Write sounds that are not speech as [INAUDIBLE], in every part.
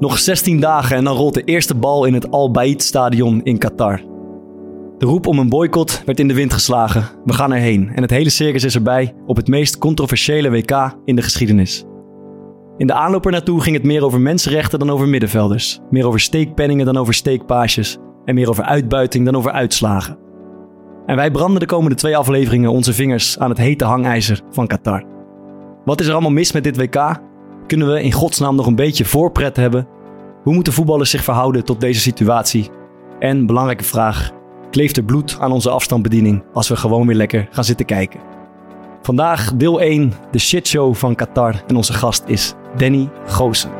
Nog 16 dagen en dan rolt de eerste bal in het Al Bayt stadion in Qatar. De roep om een boycott werd in de wind geslagen. We gaan erheen en het hele circus is erbij op het meest controversiële WK in de geschiedenis. In de aanloop er naartoe ging het meer over mensenrechten dan over middenvelders. Meer over steekpenningen dan over steekpaasjes. En meer over uitbuiting dan over uitslagen. En wij branden de komende twee afleveringen onze vingers aan het hete hangijzer van Qatar. Wat is er allemaal mis met dit WK? Kunnen we in godsnaam nog een beetje voorpret hebben? Hoe moeten voetballers zich verhouden tot deze situatie? En belangrijke vraag: kleeft er bloed aan onze afstandsbediening als we gewoon weer lekker gaan zitten kijken? Vandaag deel 1, de shitshow van Qatar. En onze gast is Danny Goosen.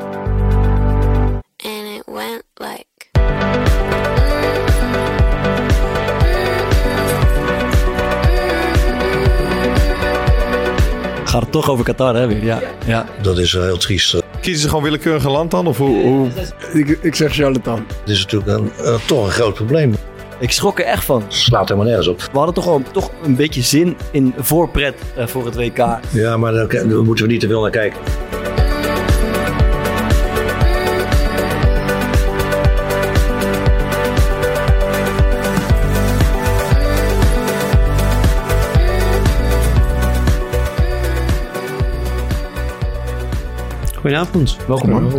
Gaat het toch over Qatar, hè weer? Ja. ja. Dat is wel heel triest. Het Kiezen ze gewoon willekeurig een land dan? Of hoe, hoe... Ik, ik zeg charlatan. is natuurlijk een, eh, toch een groot probleem. Ik schrok er echt van. slaat helemaal nergens op. We hadden toch wel toch een beetje zin in voorpret eh, voor het WK. Ja, maar daar moeten we niet te veel naar kijken. Goedenavond. Welkom.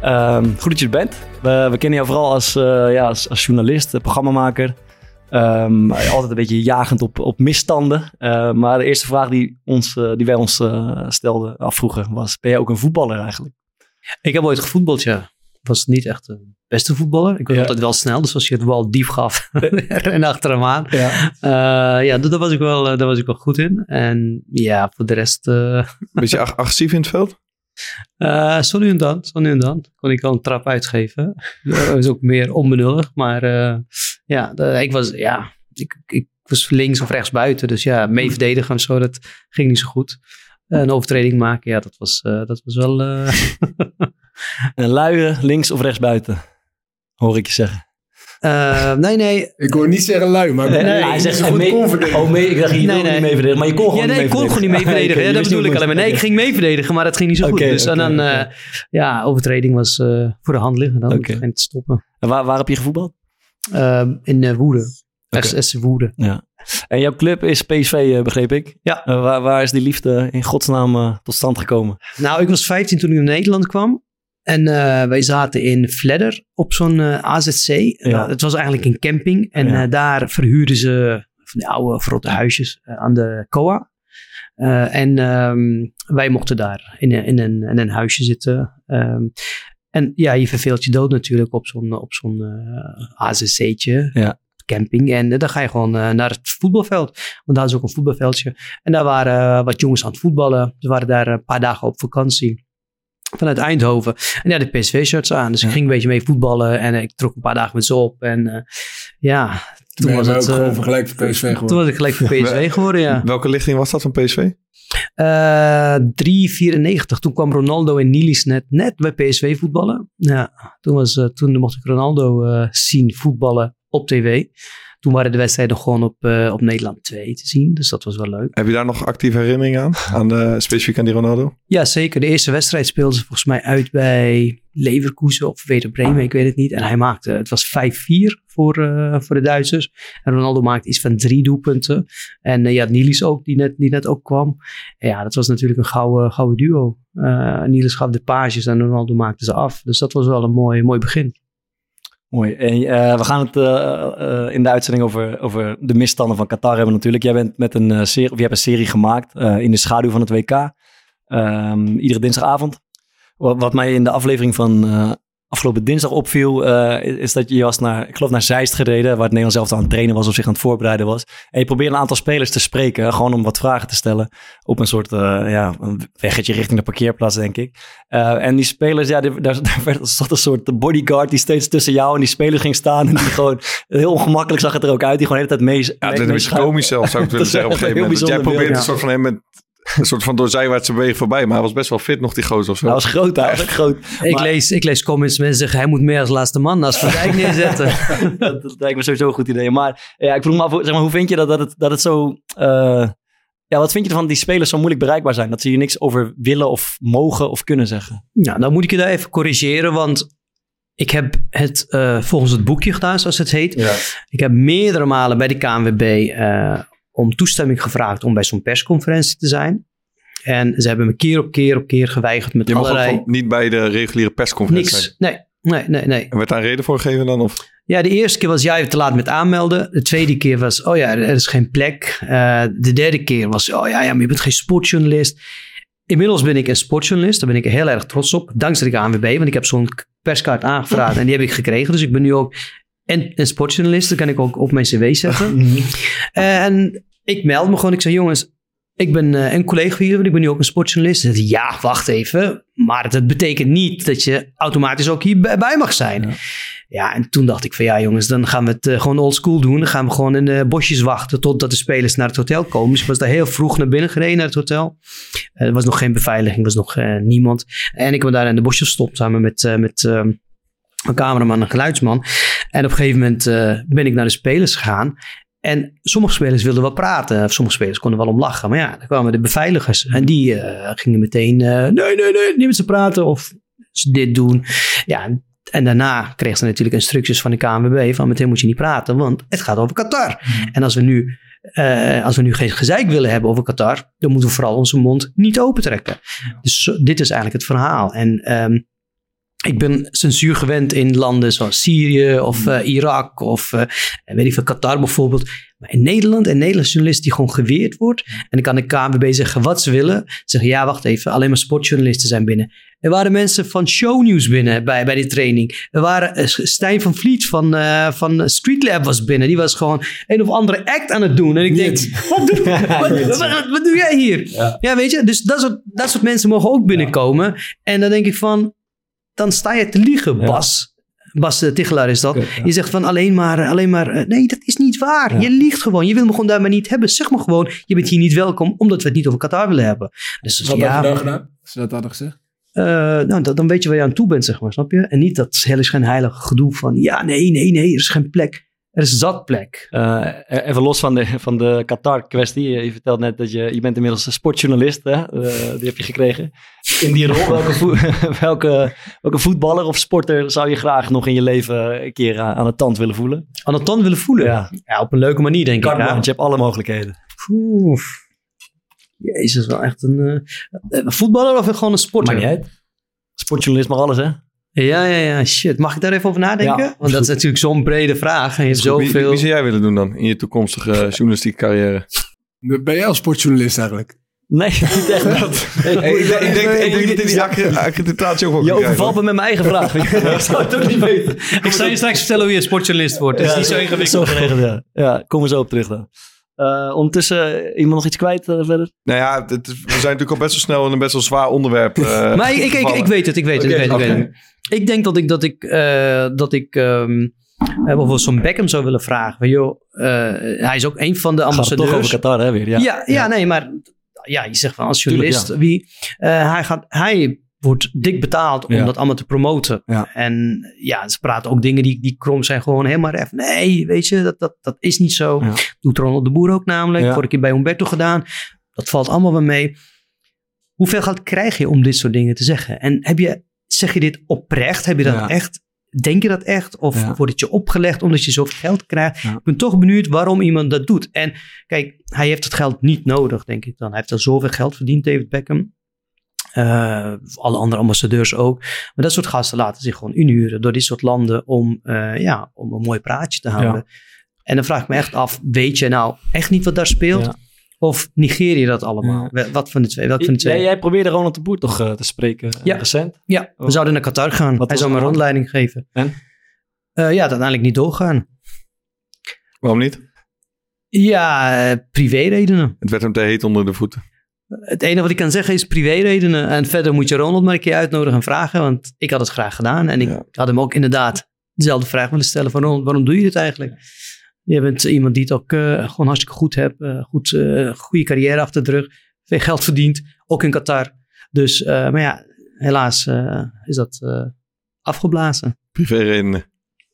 Ehm, goed dat je er bent. We, we kennen jou vooral als, eh, ja, als, als journalist, eh, programmamaker. Ehm, altijd een beetje jagend op, op misstanden. Eh, maar de eerste vraag die, ons, die wij ons stelden, afvroegen, was: Ben jij ook een voetballer eigenlijk? Ik heb ooit gevoetbald, ja. Ik was niet echt de beste voetballer. Ik was Ja. altijd wel snel, dus als je het bal diep gaf [LAUGHS] en achter hem aan. Ja. Eh, ja, daar was, ik wel, daar was ik wel goed in. En ja, voor de rest, eh Beetje ag- agressief in het veld? Eh, zo nu en dan, zo dan, kon ik al een trap uitgeven. Dat was ook meer onbenullig, maar eh, ja, ik was, ja, ik, ik was links of rechts buiten. Dus ja, mee verdedigen en zo, dat ging niet zo goed. Een overtreding maken, ja, dat was, eh, dat was wel... eh, [LAUGHS] Een luie links of rechts buiten, hoor ik je zeggen. Eh, nee, nee, Ik hoor niet zeggen lui, maar Nee, nee, hij zegt goed mee- kon verdedigen. Oh, mee, ik dacht, je Nee, wilde nee. niet mee verdedigen, maar je kon gewoon Ja, niet nee, ik mee kon gewoon niet mee verdedigen. [LAUGHS] Je dat bedoel ik alleen maar. Nee, ik ging mee verdedigen, maar dat ging niet zo goed. Oké, Dus en dan, eh, ja, overtreding was eh, voor de hand liggen. Dan te stoppen. En waar, waar heb je gevoetbald? Ehm, in uh, Woerden. Oké. SS Woerden. Ja. En jouw club is PSV, eh, begreep ik. Ja. Eh, waar, waar is die liefde in godsnaam eh, tot stand gekomen? Nou, ik was 15 toen ik naar Nederland kwam. En eh, wij zaten in Vledder op zo'n eh, AZC. Ja. het was eigenlijk een camping. En Ja. eh, daar verhuurden ze van die oude verrotte huisjes eh, aan de COA. Eh, en ehm, wij mochten daar in, een- in, een, in een huisje zitten. Ehm, en ja, je verveelt je dood natuurlijk op zo'n op zo'n eh, AZC'tje. Ja. Camping. En eh, dan ga je gewoon eh, naar het voetbalveld. Want daar is ook een voetbalveldje. En daar waren eh, wat jongens aan het voetballen. Ze waren daar een paar dagen op vakantie. Vanuit Eindhoven. En ja, de PSV-shirts aan. Dus Ja. ik ging een beetje mee voetballen. En eh, ik trok een paar dagen met ze op. En eh, ja, toen Toen was het... ook eh, gewoon vergelijk voor PSV toen geworden. was ik gelijk voor PSV [LAUGHS] geworden, ja. Welke lichting was dat van PSV? Eh 3,94. Toen kwam Ronaldo en Nilis net, net bij PSV voetballen. Ja, toen, was, eh, toen mocht ik Ronaldo eh, zien voetballen op tv. Toen waren de wedstrijden gewoon op, eh, op Nederland 2 te zien. Dus dat was wel leuk. Heb je daar nog actieve herinneringen aan? aan de, specifiek aan die Ronaldo? Ja, zeker. De eerste wedstrijd speelden ze volgens mij uit bij Leverkusen of Werder Bremen, ik weet het niet. En hij maakte, het was 5-4 voor, eh, voor de Duitsers. En Ronaldo maakte iets van drie doelpunten. En eh, ja, Niels ook, die net, die net ook kwam. En ja, dat was natuurlijk een gouden, gouden duo. Eh Niels gaf de pages en Ronaldo maakte ze af. Dus dat was wel een mooi, mooi begin. Mooi. Eh, we gaan het eh, eh, in de uitzending over, over de misstanden van Qatar hebben natuurlijk. Jij bent met een serie, of je hebt een serie gemaakt in de schaduw van het WK. Ehm, iedere dinsdagavond. Wat, wat mij in de aflevering van afgelopen dinsdag opviel, eh, is dat je was naar, ik geloof naar Zeist gereden, waar het Nederlands zelf aan het trainen was of zich aan het voorbereiden was. En je probeerde een aantal spelers te spreken, gewoon om wat vragen te stellen op een soort, eh, ja, een weggetje richting de parkeerplaats, denk ik. Eh, en die spelers, ja, die- [LAUGHS] daar, daar werd zat een soort bodyguard die steeds tussen jou en die speler ging staan en die [LAUGHS] gewoon, heel ongemakkelijk zag het er ook uit, die gewoon de hele tijd mee... Ja, een beetje komisch zelf, zou ik willen [LAUGHS] zeggen op een gegeven moment. Jij probeert een soort van hem met [LAUGHS] een soort van door zijwaartse beweging voorbij. Maar hij was best wel fit nog, die gozer of zo. Hij was groot, hij was ook groot. Ik, lees, ik lees comments, mensen zeggen hij moet meer als laatste man als Van Dijk neerzetten. [LAUGHS] dat, dat lijkt me sowieso een goed idee. Maar ja, ik vroeg me af, zeg maar, hoe vind je dat, dat, het, dat het zo... eh, ja, wat vind je ervan dat die spelers zo moeilijk bereikbaar zijn? Dat ze hier niks over willen of mogen of kunnen zeggen? Nou, dan moet ik je daar even corrigeren, want ik heb het eh, volgens het boekje gedaan, zoals het heet. Ik heb meerdere malen bij de KNWB eh, om toestemming gevraagd om bij zo'n persconferentie te zijn. En ze hebben me keer op keer op keer geweigerd met Je mag ook allerlei... niet bij de reguliere persconferentie. Niks. Nee, nee, nee, nee. En werd daar een reden voor gegeven dan? Of? Ja, de eerste keer was jij te laat met aanmelden. De tweede keer was, oh ja, er is geen plek. Eh, de derde keer was, oh ja, ja, maar je bent geen sportjournalist. Inmiddels ben ik een sportjournalist. Daar ben ik heel erg trots op. Dankzij de ANWB, want ik heb zo'n perskaart aangevraagd [LAUGHS] en die heb ik gekregen. Dus ik ben nu ook en, een sportjournalist. Dat kan ik ook op mijn cv zetten. [LAUGHS] en ik meld me gewoon. Ik zeg, jongens, ik ben eh, een collega van jullie, ik ben nu ook een sportjournalist. Zegt, ja, wacht even. Maar dat betekent niet dat je automatisch ook hierbij bij mag zijn. Ja. en toen dacht ik van ja jongens, dan gaan we het eh, gewoon old school doen. Dan gaan we gewoon in de bosjes wachten totdat de spelers naar het hotel komen. Dus ik was daar heel vroeg naar binnen gereden naar het hotel. Eh, er was nog geen beveiliging, er was nog eh, niemand. En ik ben daar in de bosjes gestopt samen met, eh, met eh, een cameraman en een geluidsman. En op een gegeven moment eh, ben ik naar de spelers gegaan. En sommige spelers wilden wel praten. Sommige spelers konden wel om lachen. Maar ja, dan kwamen de beveiligers. En die eh, gingen meteen... eh, nee, nee, nee, niet met ze praten. Of ze dit doen. Ja, en daarna kreeg ze natuurlijk instructies van de KNWB. Van meteen moet je niet praten. Want het gaat over Qatar. En als we nu... als we nu geen gezeik willen hebben over Qatar, dan moeten we vooral onze mond niet opentrekken. Dus dit is eigenlijk het verhaal. En ehm, ik ben censuur gewend in landen zoals Syrië of eh, Irak of eh, weet ik veel, Qatar bijvoorbeeld. Maar in Nederland, een Nederlandse journalist die gewoon geweerd wordt. En dan kan de KNVB zeggen wat ze willen. Zeggen ja, wacht even, alleen maar sportjournalisten zijn binnen. Er waren mensen van shownieuws binnen bij, bij die training. Er waren eh, Stijn van Vliet van, eh van Streetlab was binnen. Die was gewoon een of andere act aan het doen. En ik denk, wat doe, [LAUGHS] wat, wat, wat- wat doe jij hier? Ja. weet je, dus dat soort, dat soort mensen mogen ook binnenkomen. En dan denk ik van, dan sta je te liegen, Bas. Bas de Tichelaar is dat. Je zegt van alleen maar, alleen maar, eh, nee, dat is niet waar. Je liegt gewoon. Je wil me gewoon daar maar niet hebben. Zeg maar gewoon, je bent hier niet welkom, omdat we het niet over Qatar willen hebben. Dus Wat ja, je dan gedaan? Als ze dat hadden gezegd. eh, nou, dan, dan weet je waar je aan toe bent, zeg maar, snap je? En niet dat hele schijnheilige gedoe van, ja, nee, nee, nee, er is geen plek. Er is zat plek. Eh, even los van de, van de Qatar-kwestie. Je vertelt net dat je, je bent inmiddels een sportjournalist. Hè? Eh, die heb je gekregen. In die rol, welke, [LAUGHS] welke, welke voetballer of sporter zou je graag nog in je leven een keer aan, aan de tand willen voelen? Aan de tand willen voelen. Ja. Ja, op een leuke manier, denk ik. Ja. want je hebt alle mogelijkheden. Oeh. Jezus, wel echt een eh, een voetballer of gewoon een sporter? Maakt niet uit. Sportjournalist mag alles, hè? Ja, ja, ja, shit. Mag ik daar even over nadenken? Ja, Want dat is natuurlijk zo'n brede vraag. En je hebt Wie, wie, zoveel... wie zou jij willen doen dan in je toekomstige eh, journalistieke carrière? Ben jij als sportjournalist eigenlijk? Nee, [LAUGHS] niet echt. [LAUGHS] dat. Hey, ik, denk, ik, denk, ik denk dat in die accre- accreditatie ook wel Je overvalt me met mijn eigen vraag. [LAUGHS] ik zou het ook niet weten. Ik zal je straks vertellen hoe je sportjournalist wordt. Het is niet zo ingewikkeld. Zo geregeld, ja. Ja, kom er zo op terug dan. Eh, ondertussen, eh, iemand nog iets kwijt verder? Nou ja, het is- we zijn natuurlijk al best wel snel in een best wel zwaar onderwerp. Maar ik, ik, ik, weet het, ik weet het, ik weet het. Ik, Oké. weet het. Ik denk dat ik, dat ik, eh, dat ik ehm, eh, bijvoorbeeld zo'n Beckham zou willen vragen. Van, joh, eh, hij is ook een van de Gaat het toch over ambassadeurs. Qatar, hè, weer? Ja. Ja, ja, nee, maar ja, je zegt van als Tuurlijk, journalist, wie, hij, gaat, hij wordt dik betaald om dat allemaal te promoten. En ja, ze praten ook dingen die, die krom zijn gewoon helemaal ref. Nee, weet je, dat, dat, dat is niet zo. Doet Ronald de Boer ook namelijk. Vorige keer bij Humberto gedaan. Dat valt allemaal wel mee. Hoeveel geld krijg je om dit soort dingen te zeggen? En heb je, zeg je dit oprecht? Heb je dat Ja. echt? Denk je dat echt? Of Ja. wordt het je opgelegd omdat je zoveel geld krijgt? Ja. Ik ben toch benieuwd waarom iemand dat doet. En kijk, hij heeft het geld niet nodig, denk ik dan. Hij heeft al zoveel geld verdiend, David Beckham. Eh, alle andere ambassadeurs ook. Maar dat soort gasten laten zich gewoon inhuren door dit soort landen om, eh, ja, om een mooi praatje te houden. En dan vraag ik me echt af, weet je nou echt niet wat daar speelt? Of negeer je dat allemaal? Wat van de twee? Welk van de twee? Jij, jij probeerde Ronald de Boer toch eh, te spreken eh, Ja. recent? Ja, we zouden naar Qatar gaan. Wat Hij zou me aan? rondleiding geven. En? Eh, ja, uiteindelijk niet doorgaan. Waarom niet? Ja, privéredenen. Het werd hem te heet onder de voeten. Het enige wat ik kan zeggen is privéredenen. En verder moet je Ronald maar een keer uitnodigen en vragen. Want ik had het graag gedaan. En ik Ja. had hem ook inderdaad dezelfde vraag willen stellen van Ronald, waarom doe je dit eigenlijk? Je bent iemand die het ook eh, gewoon hartstikke goed hebt. eh, goed, eh, goede carrière achter de rug. Veel geld verdient. Ook in Qatar. Dus, maar ja, helaas is dat afgeblazen. Privé-redenen.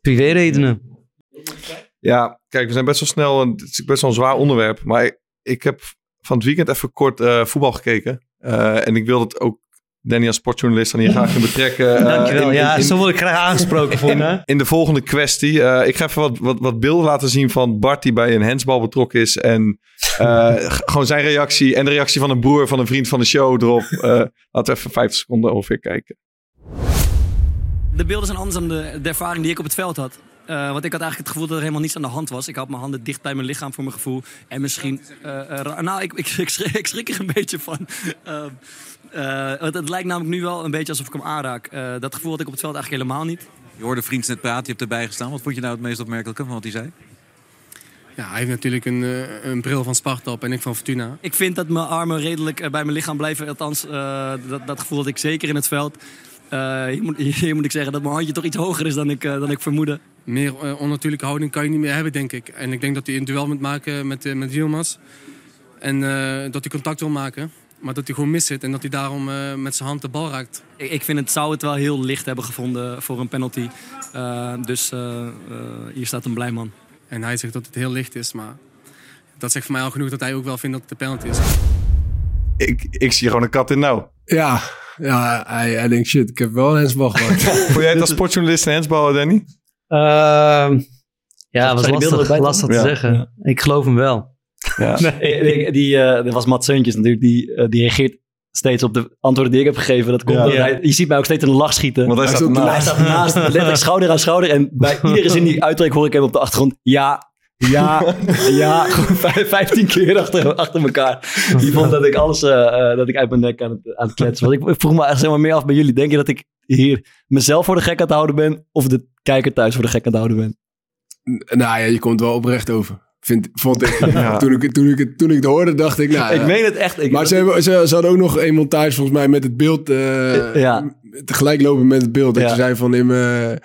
Privéredenen. Ja, kijk, we zijn best wel snel. en Het is best wel een zwaar onderwerp. Maar ik, ik heb van het weekend even kort voetbal gekeken. En ik wil het ook Danny als sportjournalist dan hier graag in betrekken. [LAUGHS] eh, Dankjewel. in- ja, in- zo word ik graag aangesproken voor me. in de volgende kwestie. Eh, ik ga even wat, wat, wat beelden laten zien van Bart die bij een hensbal betrokken is. En eh, [LAUGHS] gewoon zijn reactie en de reactie van een broer van een vriend van de show erop. Eh, laten we even 50 seconden ongeveer kijken. De beelden zijn anders dan de, de ervaring die ik op het veld had. Eh, want ik had eigenlijk het gevoel dat er helemaal niets aan de hand was. Ik had mijn handen dicht bij mijn lichaam voor mijn gevoel. En misschien... nou, ik, ik, ik, schrik, [LAUGHS] ik schrik er een beetje van. Eh, het, het lijkt namelijk nu wel een beetje alsof ik hem aanraak. Eh, dat gevoel had ik op het veld eigenlijk helemaal niet. Je hoorde vriends net praten, je hebt erbij gestaan. Wat vond je nou het meest opmerkelijke van wat hij zei? Ja, hij heeft natuurlijk een, eh, een bril van Sparta op en ik van Fortuna. Ik vind dat mijn armen redelijk bij mijn lichaam blijven. Althans, eh, dat, dat gevoel had ik zeker in het veld. Eh, hier, moet, [LAUGHS] hier moet ik zeggen dat mijn handje toch iets hoger is dan ik, dan ik vermoedde. Meer onnatuurlijke houding kan je niet meer hebben, denk ik. En ik denk dat hij een duel moet maken met, met Yilmaz. En eh, dat hij contact wil maken. Maar dat hij gewoon mis zit en dat hij daarom eh, met zijn hand de bal raakt. Ik, ik vind het zou het wel heel licht hebben gevonden voor een penalty. Eh, dus eh, hier staat een blij man. En hij zegt dat het heel licht is, maar dat zegt voor mij al genoeg dat hij ook wel vindt dat het de penalty is. Ik, ik zie gewoon een kat in nauw. Ja, ja hij, hij denkt shit, ik heb wel een hensbal gemaakt. [LAUGHS] Vond jij het als sportjournalist een hensbal, Danny? Ehm, ja, was die beelden lastig, lastig te Ja. zeggen. Ik geloof hem wel. Ja. [LAUGHS] Nee, die, eh, er was Mats Seuntjes natuurlijk, die, eh, die reageert steeds op de antwoorden die ik heb gegeven. Dat komt Ja. door hij, je ziet mij ook steeds in de lach schieten. Want hij Hij staat hij naast, [LAUGHS] letterlijk schouder aan schouder. En bij [LAUGHS] iedere zin die uitdruk hoor ik hem op de achtergrond. Ja, ja, ja. Vijftien keer achter, achter elkaar. Die vond dat ik alles eh, eh, dat ik uit mijn nek aan het, aan het kletsen was. Ik, ik vroeg me echt zeg maar, meer af bij jullie. Denk je dat ik hier mezelf voor de gek aan het houden ben? Of de kijker thuis voor de gek aan het houden ben? nou ja, je komt wel oprecht over. Vind, vond ik. [LAUGHS] Ja. toen, ik toen, ik, het- toen ik het hoorde, dacht ik, nou ja. Ik meen het echt. Ik, Maar ze, hebben, ze, ze hadden ook nog een montage volgens mij met het beeld. eh, Ja. Tegelijk lopen met het beeld. Dat Ja. je zei van in mijn...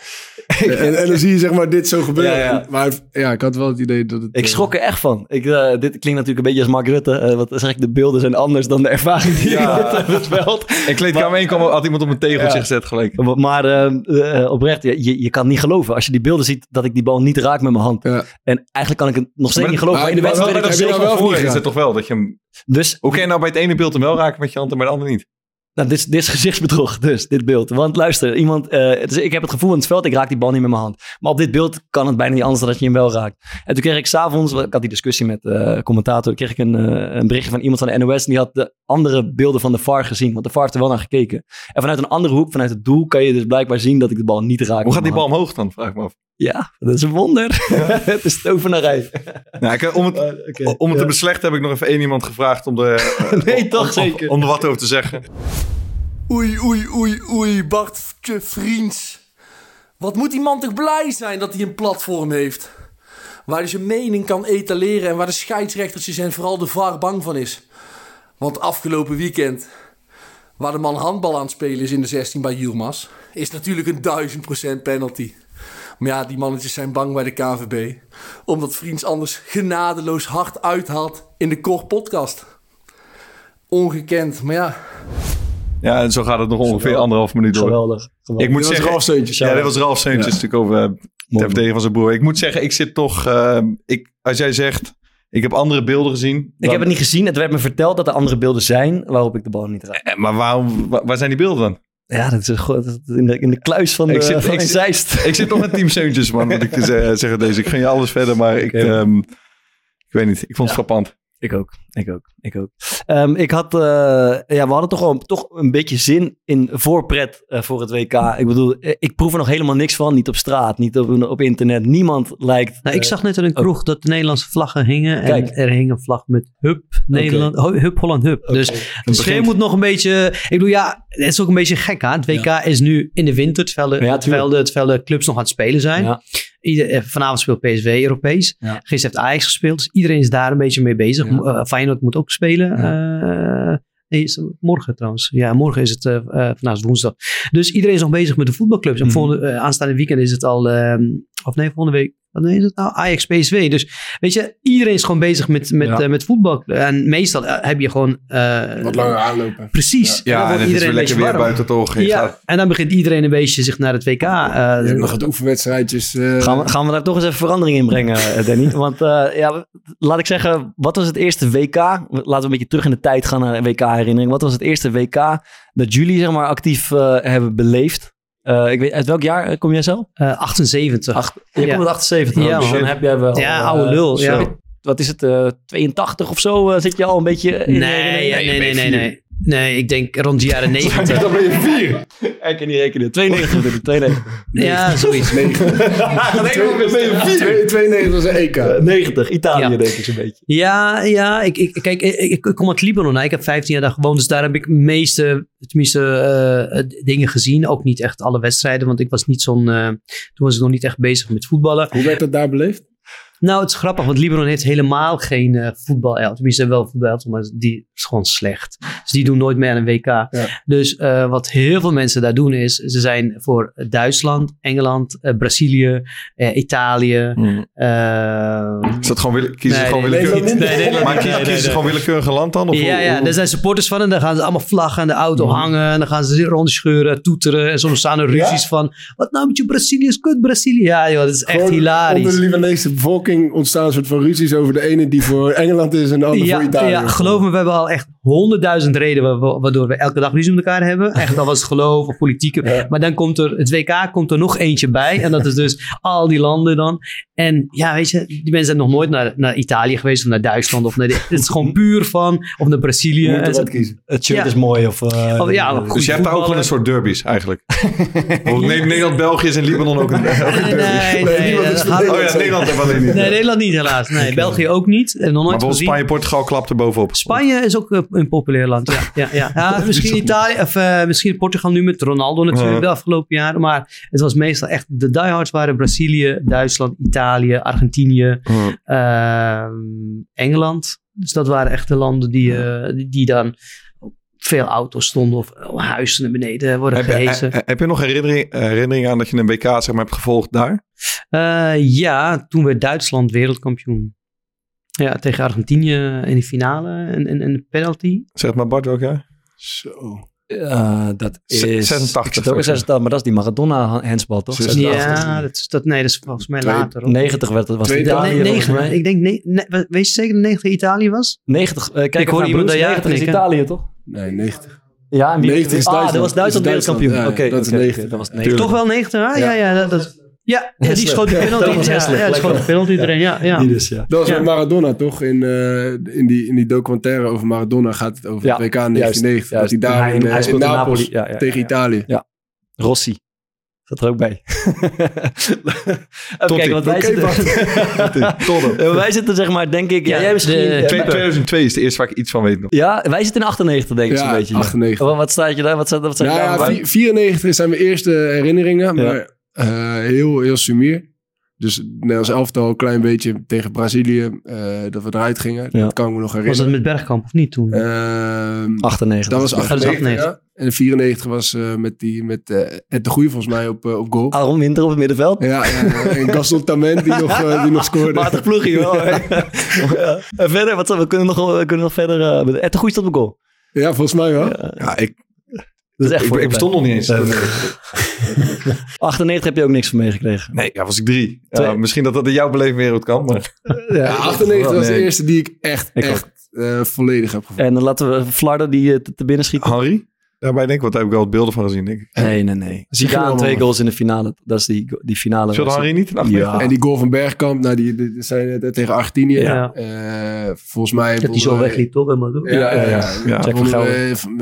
[LAUGHS] en, en dan zie je zeg maar dit zo gebeuren. Ja, ja. Maar ja, ik had wel het idee dat het... Ik eh, schrok er echt van. Ik, eh, dit klinkt natuurlijk een beetje als Mark Rutte. Eh, wat zeg ik, de beelden zijn anders dan de ervaring die Ja. ik op het veld. In kleedkamer 1 kwam, had iemand op een tegeltje Ja. gezet gelijk. Maar eh, eh, oprecht, je, je, je kan niet geloven. Als je die beelden ziet dat ik die bal niet raak met mijn hand. Ja. En eigenlijk kan ik het nog steeds Maar niet geloven. in de wedstrijd ik er zeker nou wel Is het toch wel dat je hem... Dus Hoe kan je nou bij het ene beeld hem wel raken met je hand en bij het andere niet? nou, dit, is- dit is [LAUGHS] gezichtsbedrog, dus dit beeld. Want luister, iemand, eh, het is, ik heb het gevoel in het veld, ik raak die bal niet met mijn hand. Maar op dit beeld kan het bijna niet anders dan dat je hem wel raakt. En toen kreeg ik s'avonds, ik had die discussie met de commentator, kreeg ik een, eh, een berichtje van iemand van de NOS. En die had de andere beelden van de VAR gezien, want de VAR heeft er wel naar gekeken. En vanuit een andere hoek, vanuit het doel, kan je dus blijkbaar zien dat ik de bal niet raak. Hoe gaat die bal omhoog dan? Vraag ik me af. Ja, dat is een wonder. [LAUGHS] het is tovenarij. Nou, ik, om het, om het te beslechten heb ik nog even één iemand gevraagd om er, eh, [LAUGHS] Nee, om- toch om- zeker. Om er wat over te zeggen. Oei, oei, oei, oei, Bartje Vriends. Wat moet die man toch blij zijn dat hij een platform heeft? Waar hij zijn mening kan etaleren en waar de scheidsrechtertjes en vooral de VAR bang van is. Want afgelopen weekend, waar de man handbal aan het spelen is in de 16 bij Yilmaz, is natuurlijk een 1000% penalty. Maar ja, die mannetjes zijn bang bij de KVB. Omdat Vriends anders genadeloos hard uithaalt in de Kor podcast. Ongekend, maar ja, Ja, en zo gaat het nog ongeveer anderhalf minuut door. Geweldig. geweldig. Ik moet Dit was zeggen, Ralf Seuntjes. Ja, dit was Ralf Seuntjes natuurlijk over eh, ter van zijn broer. Ik moet zeggen, ik zit toch... eh, ik, als jij zegt, ik heb andere beelden gezien. Ik dan- heb het niet gezien. Het werd me verteld dat er andere beelden zijn waarop ik de bal niet raak. Eh, Maar waarom, wa- waar zijn die beelden dan? Ja, dat is in de, in de kluis van de Ik zit- van ik Zeist. Ik zit nog met Team Seuntjes, man. Moet ik [LAUGHS] ze- zeggen deze. Ik gun je alles verder, maar ik, ehm, ik weet niet. Ik vond het frappant. Ik ook, ik ook, ik ook. Ehm, ik had, eh, ja, we hadden toch wel toch een beetje zin in voorpret eh, voor het WK. Ik bedoel, eh, ik proef er nog helemaal niks van. Niet op straat, niet op, op internet. Niemand lijkt... Nou, ik zag net in een kroeg dat de Nederlandse vlaggen hingen. Kijk. En er hing een vlag met Hup Nederland, Hup Holland Hup. Dus sfeer begint- moet nog een beetje... Ik bedoel, ja, het is ook een beetje gek. Hè? Het WK is nu in de winter, terwijl de, Ja, terwijl de, terwijl de clubs nog aan het spelen zijn. Ja. Ieder, eh, vanavond speelt PSV Europees. Ja. Gisteren heeft Ajax gespeeld. Dus iedereen is daar een beetje mee bezig. Ja. Eh, Feyenoord moet ook spelen. Eh, is morgen trouwens. Ja, morgen is het, vandaag is woensdag. Dus iedereen is nog bezig met de voetbalclubs. En Mhm. volgende, aanstaande weekend is het al, ehm, of nee, volgende week. Wat is het nou? Ajax PSV. Dus weet je, iedereen is gewoon bezig met, met, Ja. eh, met voetbal. En meestal eh, heb je gewoon... eh, Wat langer aanlopen. Precies. En dan Ja, en het is weer lekker weer warm. buiten toch. Ja, gaat- en dan begint iedereen een beetje zich naar het WK. eh, Je hebt nog het oefenwedstrijdjes. eh, Gaan we, gaan we daar toch eens even verandering in brengen, Danny? [LAUGHS] Want eh, ja, laat ik zeggen, wat was het eerste WK? Laten we een beetje terug in de tijd gaan naar WK-herinnering. Wat was het eerste WK dat jullie zeg maar actief hebben beleefd? Eh, ik weet, uit welk jaar eh, kom jij zelf? eh, 78. Acht, je Ja. komt uit 78. Ja, dus dan heb jij wel... Ja, eh, oude lul, ja. Wat is het, eh, 82 of zo? zit je al een beetje... in Nee, nee, nee, nee, vier. nee. Nee, ik denk rond de jaren [LAUGHS] 90. Dan ben je vier. [LAUGHS] Ik kan niet rekenen. 92 natuurlijk, 92. ja, zoiets. [LAUGHS] Twee- 92 was een EK. Eh, 90, Italië Ja. denk ik zo'n beetje. Ja, ja ik, ik, kijk, ik, kom uit Libanon. hè. Ik heb 15 jaar daar gewoond, dus daar heb ik meeste tenminste, eh, eh, dingen gezien. Ook niet echt alle wedstrijden, want ik was niet zo'n... eh, toen was ik nog niet echt bezig met voetballen. Hoe werd dat daar beleefd? Nou, het is grappig, want Libanon heeft helemaal geen eh voetbal. Tenminste, wel voetbal, maar die is gewoon slecht. Dus die doen nooit mee aan een WK. Dus eh, wat heel veel mensen daar doen is, ze zijn voor Duitsland, Engeland, eh, Brazilië, eh, Italië. eh, Is dat gewoon wille- kiezen ze Nee, gewoon nee, willekeurig? nee, nee, nee, nee, maar nee, kiezen, ze gewoon willekeurig een land dan? Of ja, hoe- ja, er zijn supporters van en dan gaan ze allemaal vlaggen aan de auto hangen. En dan gaan ze rondscheuren, toeteren. En soms staan er ruzies van, wat nou met je Brazilië is kut Brazilië. Ja joh, dat is echt Gewoon hilarisch. Onder de Libanese bevolking ontstaan een soort van ruzies over de ene die voor Engeland is en de andere Ja, voor Italië. ja, geloof me, we hebben al echt honderdduizend redenen wa- waardoor we elke dag ruzie met elkaar hebben. Echt, al was het geloof of politiek. Maar dan komt er, het WK komt er nog eentje bij. En dat is dus al die landen dan. En ja, weet je, die mensen zijn nog nooit naar, naar Italië geweest of naar Duitsland. Of naar de- het is gewoon puur van, of naar Brazilië. En kiezen. Het shirt Ja. is mooi. Of, eh, ja, goed. Dus je hebt daar ook gewoon een soort derbies eigenlijk. [LAUGHS] Nederland, België is in Libanon ook een, ook een derby. Nee, is Oh ja, Nederland we alleen niet. Nee, Nederland niet helaas. Nee, België ook niet. En nog maar nooit bijvoorbeeld gezien. Spanje, Portugal klapt er bovenop. Spanje is ook eh, een populair land. Ja, ja, ja. ja misschien Italië, of eh, misschien Portugal nu met Ronaldo natuurlijk de afgelopen jaren. Maar het was meestal echt, de diehards waren Brazilië, Duitsland, Italië, Argentinië, ehm, Engeland. Dus dat waren echt de landen die, eh, die, die dan op veel auto's stonden of huizen naar beneden worden Heb, je- gehesen. he- heb je nog herinnering, herinnering aan dat je een WK zeg maar, hebt gevolgd daar? Eh, ja, toen werd Duitsland wereldkampioen. Ja, tegen Argentinië in de finale en, en, en de penalty. Zeg maar Bart ook ja? Zo. Eh, dat is... 86 Ik ook in 86, maar dat is die Maradona-handsbal, toch? 86. Ja, dat is, dat, nee, dat is volgens mij Twee- later. hoor. 90 werd het, was Tweede- Italië ik denk, nee, nee, weet je zeker dat 90 Italië was? 90, eh, kijk Ik hoor iemand ja 90 is. Italië, toch? Nee, 90. Ja, en wie 90 is Ah, dat was Duitsland Dat is wereldkampioen. Oké, dat is 90. oké, dat was 90. Toch wel 90, hè? Ja, ja, dat, dat, ja, ja, die schoot de penalty. Dat was ja, Hessler, ja, die schoot de penalty erin, ja. ja. Die dus, ja. Dat was Ja. met Maradona toch? In, eh, in, die, in die documentaire over Maradona gaat het over Ja, het WK in juist, 1990. juist. Dat hij daar in, eh, hij Napels Napoli. Ja, ja, tegen ja. Italië. Rossi. Zat er ook bij. [LAUGHS] Even kijken, want wij zitten... [LAUGHS] Eh, wij zitten zeg maar, denk ik... Ja, Ja, jij misschien... de- ja, Twee- wij- 2002 is de eerste waar ik iets van weet nog. ja, wij zitten in 98 denk ik zo'n Ja, beetje. 98. Wat, staat je daar? Wat, staat, wat staat Nou je ja, daar? vi- 94 zijn mijn eerste herinneringen, maar eh, heel, heel sumier. Dus net als elftal een klein beetje tegen Brazilië, eh, dat we eruit gingen. Ja. Dat kan ik me nog Was dat herinneren. met Bergkamp of niet toen? Ehm, 98. dat was dat is 98, 98. ja. En 94 was eh, met, die, met eh, Ed de Goeie volgens mij op, op goal. Aaron Winter op het middenveld. Ja, en Gaston Tament die nog, die nog scoorde. Matig ploegje [LAUGHS] ja. En verder, wat, we kunnen nog, we kunnen nog verder... Uh, het de goede stond op goal. Ja, volgens mij wel. Ja, ik, Dat is echt ik, voor ik bestond nog niet eens. Nee, [LAUGHS] 98 heb je ook niks van meegekregen. Nee, ja, was ik drie. Ja, misschien dat dat in jouw beleving kan, maar... Ja, 98 was de eerste die ik echt, Ik echt eh, volledig heb gevoeld. En dan laten we Flarden die eh, te, binnen schieten. Henri? Daarbij denk ik, want daar heb ik wel wat beelden van gezien, denk ik. Nee, nee, nee. Zidane twee goals in de finale. Dat is die, die finale. Speelde Henry niet in 98? Ja. En die goal van Bergkamp, nou, die, die, die zijn eh, tegen Argentinië. Ja. Eh, volgens mij... Dat hij zo wegliep, toch? Helemaal. Ja, ja, ja. Ja, Van,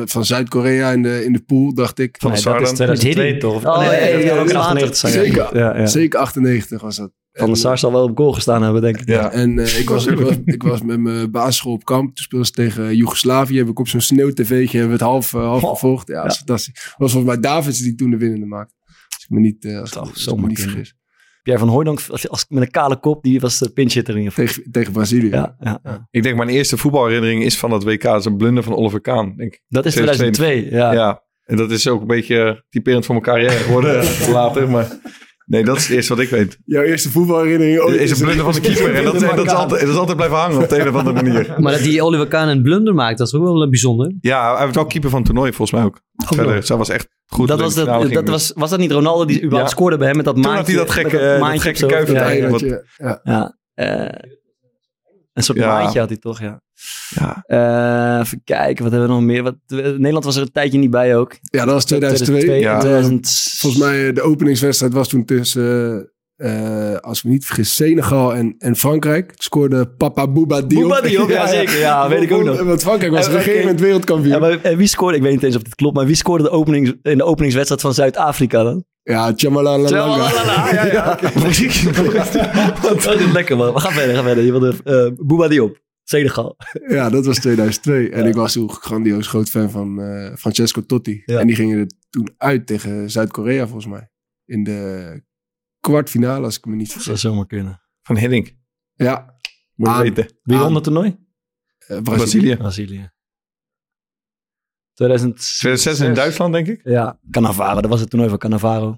van eh, Zuid-Korea in de, in de pool, dacht ik. Van Nee, dat is Sardan. 2002 toch? Oh, nee, nee, dat ja, kan ook in later. 98 zijn. Zeker. Ja, ja. Zeker 98 was dat. Van der Sar zal wel op goal gestaan hebben, denk ik. Ja. En eh, ik, was, ik, was, ik was met mijn basisschool op kamp. Toen speelden ze tegen Joegoslavië. Heb ik op zo'n sneeuwtv'tje hebben het half, eh, half gevolgd. Ja, dat is fantastisch. Het was volgens mij Davids die toen de winnende maakte. Als ik me niet, eh, als, ik- als me niet vergis. Pierre van Hooydonk, als, als, met een kale kop, die was de pinchhitter in ieder geval. Tegen, tegen Brazilië. Ja, ja, ja. Ik denk mijn eerste voetbalherinnering is van dat WK. Dat is een blunder van Oliver Kaan, denk ik. Dat is 2002, ja. Ja. En dat is ook een beetje typerend voor mijn carrière geworden [LAUGHS] later. Maar nee, dat is het eerste wat ik weet. Jouw eerste voetbalherinnering ooit is een blunder van de [LAUGHS] keeper. En dat, en dat, is altijd, dat is altijd blijven hangen op de een of andere manier. [LAUGHS] Maar dat die Oliver Kahn een blunder maakt, dat is ook wel eh, bijzonder. Ja, hij was wel keeper van het toernooi volgens mij ook. Verder, zij was echt goed. Dat was, dat, dat was, was dat niet Ronaldo die überhaupt Ja. scoorde bij hem met dat Toen maandje? had hij dat gekke, eh, dat maandje gekke op zo? kuif in het Ja, ja. Ja, eh, een soort Ja. maandje had hij toch, ja. Ja. Eh, even kijken, wat hebben we nog meer? Wat, Nederland was er een tijdje niet bij ook. Ja, dat was 2002. Ja. 2000 Volgens mij eh, de openingswedstrijd was toen tussen, eh, als ik me niet vergis, Senegal en, en Frankrijk. Het scoorde Papa Bouba Diop. Bouba Diop, ja, [LAUGHS] zeker. Ja, weet ik ook nog. Want Frankrijk was op een gegeven moment wereldkampioen. Ja, maar en wie scoorde, ik weet niet eens of dit klopt, maar wie scoorde de openings, in de openingswedstrijd van Zuid-Afrika dan? Ja, Tjamalala. Tjalalala, ja, ja, [LAUGHS] oké. [LAUGHS] Dat is lekker man. We gaan verder, gaan verder. Je wilde uh, Bouba Diop, Senegal. Ja, dat was 2002. En ik was toen grandioos groot fan van eh, Francesco Totti. Ja. En die gingen er toen uit tegen Zuid-Korea volgens mij. In de kwartfinale, als ik me niet Dat zou vergis. zomaar kunnen. Van Hiddink. Ja, Moet je weten. Wie Aan- won het toernooi? eh, Brazilië. Brazilië. Brazilië. 2006. 2006 in Duitsland, denk ik. Ja, Cannavaro. Dat was het toernooi van Cannavaro.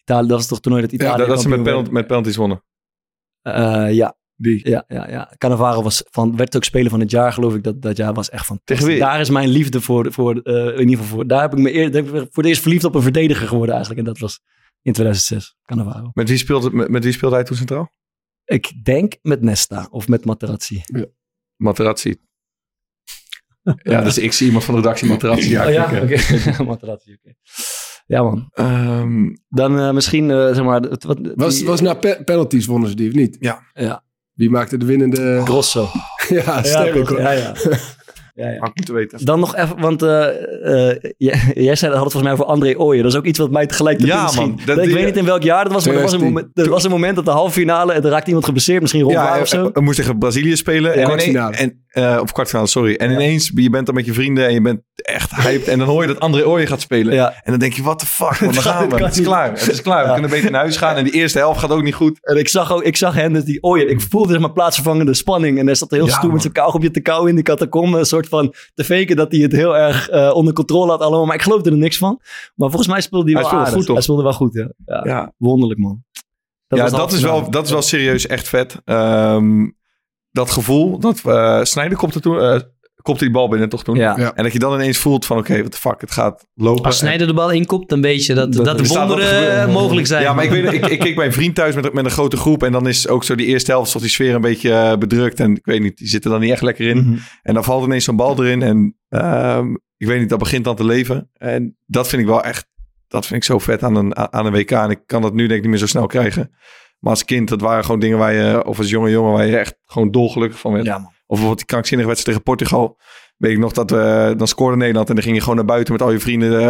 Italië, dat was toch het toernooi dat Ja, Italië dat, dat ze met, penalt, met penalties wonnen. Eh, ja. Die. Ja, ja, ja. Cannavaro was van, werd ook speler van het jaar, geloof ik. Dat, dat jaar was echt fantastisch. Tegen wie? Daar is mijn liefde voor, voor eh, in ieder geval voor. Daar heb ik me eer, denk ik voor het eerst verliefd op een verdediger geworden eigenlijk. En dat was in 2006, Cannavaro. Met wie speelde, met, met wie speelde hij toen centraal? Ik denk met Nesta of met Materazzi. Materazzi. Ja, dus ik zie iemand van de redactie Materazzi. Ja, oh ja, oké. [LAUGHS] Materazzi, oké. Ja man. Ehm, Dan eh, misschien, eh, zeg maar... Het, wat, Was, die- was na pe- penalties wonnen ze die of niet? ja, Ja, Wie maakte de winnende... Grosso. [LAUGHS] ja, sterk toch? hoor. ja, ja. [LAUGHS] ja, ja. had ik moeten weten. Dan nog even, want eh, eh, jij, jij zei dat had het volgens mij over André Ooyen. Dat is ook iets wat mij tegelijk te Ja, doen misschien. man. Dat ik die- weet niet in welk jaar dat was, maar er was, een 2010. moment, er was een moment dat de halve finale en er raakte iemand geblesseerd, misschien Rob Ja, Waar of zo. we moesten tegen Brazilië spelen. en kwartfinale. ineens- En, eh, of kwartfinale, sorry. En ineens, je bent dan met je vrienden en je bent echt hyped. En dan hoor je dat André Ooyen gaat spelen. Ja. En dan denk je, what the fuck, man, [LAUGHS] gaan we. Het is niet. klaar, het is klaar. We kunnen beter naar huis gaan. En die eerste helft gaat ook niet goed. En ik zag ook, ik zag hen, dus die Ooyen, ik voelde zeg maar plaatsvervangende spanning. En hij zat heel Ja, stoer met zijn kauwgopje te kauwen in die catacombe. Een soort van te faken dat hij het heel erg eh, onder controle had allemaal. Maar ik geloofde er niks van. Maar volgens mij speelde hij Hij wel speelde aardig. goed, toch? Hij speelde wel goed, ja. ja. Ja, Wonderlijk, man. ja was de dat, is wel, dat is wel serieus echt vet. Ehm, dat gevoel, dat uh, Snijder kopte toen... eh, kopte die bal binnen toch toen? Ja. Ja. En dat je dan ineens voelt van, oké, wat de fuck, het gaat lopen. Als Snijder de bal inkopt, dan weet je dat, dat, Dat- de Er wonderen gebeuren. mogelijk zijn. Ja, maar ik, weet, ik, ik keek bij een vriend thuis met, met een grote groep. En dan is ook zo die eerste helft, tot die sfeer een beetje eh, bedrukt. En ik weet niet, die zitten dan niet echt lekker in. Mhm. En dan valt ineens zo'n bal erin. En ehm, ik weet niet, dat begint dan te leven. En dat vind ik wel echt, dat vind ik zo vet aan een, aan een WK. En ik kan dat nu denk ik niet meer zo snel krijgen. Maar als kind, dat waren gewoon dingen waar je, of als jonge jongen, waar je echt gewoon dolgelukkig van werd. Ja, man. Of bijvoorbeeld die krankzinnige wedstrijd tegen Portugal. Weet ik nog dat we, dan scoorde Nederland en dan ging je gewoon naar buiten met al je vrienden.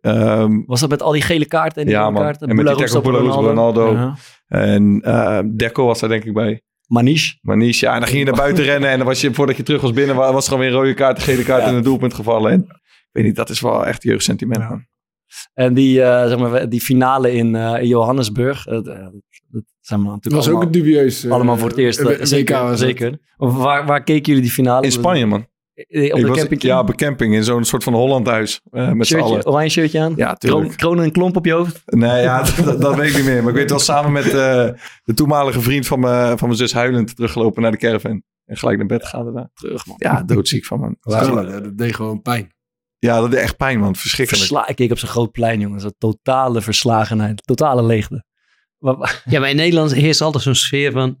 eh, ehm, Was dat met al die gele kaarten en die Ja, man. kaarten? En met die tackle Ronaldo. Ja. En eh Deco was daar denk ik bij. Maniche. Maniche, ja. En dan ging je naar buiten [LAUGHS] rennen. En dan was je, voordat je terug was binnen, wa- was er gewoon weer een rode kaart, gele kaart en een doelpunt gevallen. En ik weet niet, dat is wel echt jeugdsentiment. man. En die, eh, zeg maar, die finale in, in Johannesburg. Dat zijn we natuurlijk was ook allemaal, dubieus... eh, allemaal voor het eerst. eh, eh, WK zeker. Of Waar, waar keken jullie die finale? In Spanje, man. Op de was- camping? Ja, op een camping in zo'n soort van Hollandhuis. eh met Shirtje, allen. oranje shirtje aan? Ja, Kroon, en klomp op je hoofd? Nee, ja, [LAUGHS] dat, dat weet ik niet meer. Maar ik weet wel samen met eh, de toenmalige vriend van, me, van mijn zus huilend teruggelopen naar de caravan. En gelijk naar bed gaan daarna. Terug, man. Ja, doodziek van, man. Dat deed gewoon pijn. Ja, dat deed echt pijn, man. Verschrikkelijk. Versla ik keek op zo'n groot plein, jongens. Totale verslagenheid. Totale leegte. Ja, maar in Nederland heerst altijd zo'n sfeer van...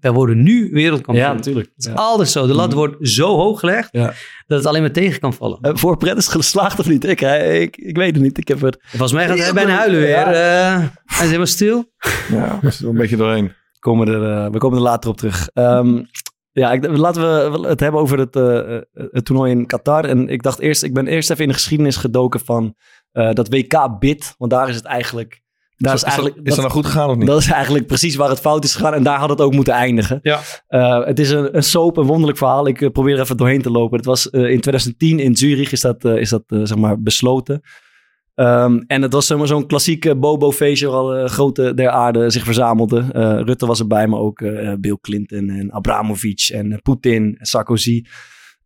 wij worden nu wereldkampioen. Ja, natuurlijk. Het is altijd zo. De lat Mhm. wordt zo hoog gelegd Ja. dat het alleen maar tegen kan vallen. Eh, voor Pret is geslaagd of niet? Ik, hè, ik, ik weet het niet. Ik heb het... Volgens mij gaat hij bijna huilen weer. Ja. Eh, hij is helemaal stil. Ja, is er een beetje doorheen. We komen er, eh, we komen er later op terug. Ehm, ja, ik, laten we het hebben over het, eh, het toernooi in Qatar. En ik dacht eerst, ik ben eerst even in de geschiedenis gedoken van eh, dat WK-bid. Want daar is het eigenlijk... Daar Is, is, is, eigenlijk dat, is dat nou goed gegaan of niet? Dat is eigenlijk precies waar het fout is gegaan. En daar had het ook moeten eindigen. Ja. Eh, het is een, een soap, een wonderlijk verhaal. Ik eh, probeer er even doorheen te lopen. Het was eh, in 2010 in Zurich is dat, is dat zeg maar besloten. Ehm, en het was zeg maar, zo'n klassiek Bobo-feestje waar alle grote der aarde zich verzamelden. Eh, Rutte was erbij, maar ook eh, Bill Clinton en Abramovic en Poetin en Sarkozy.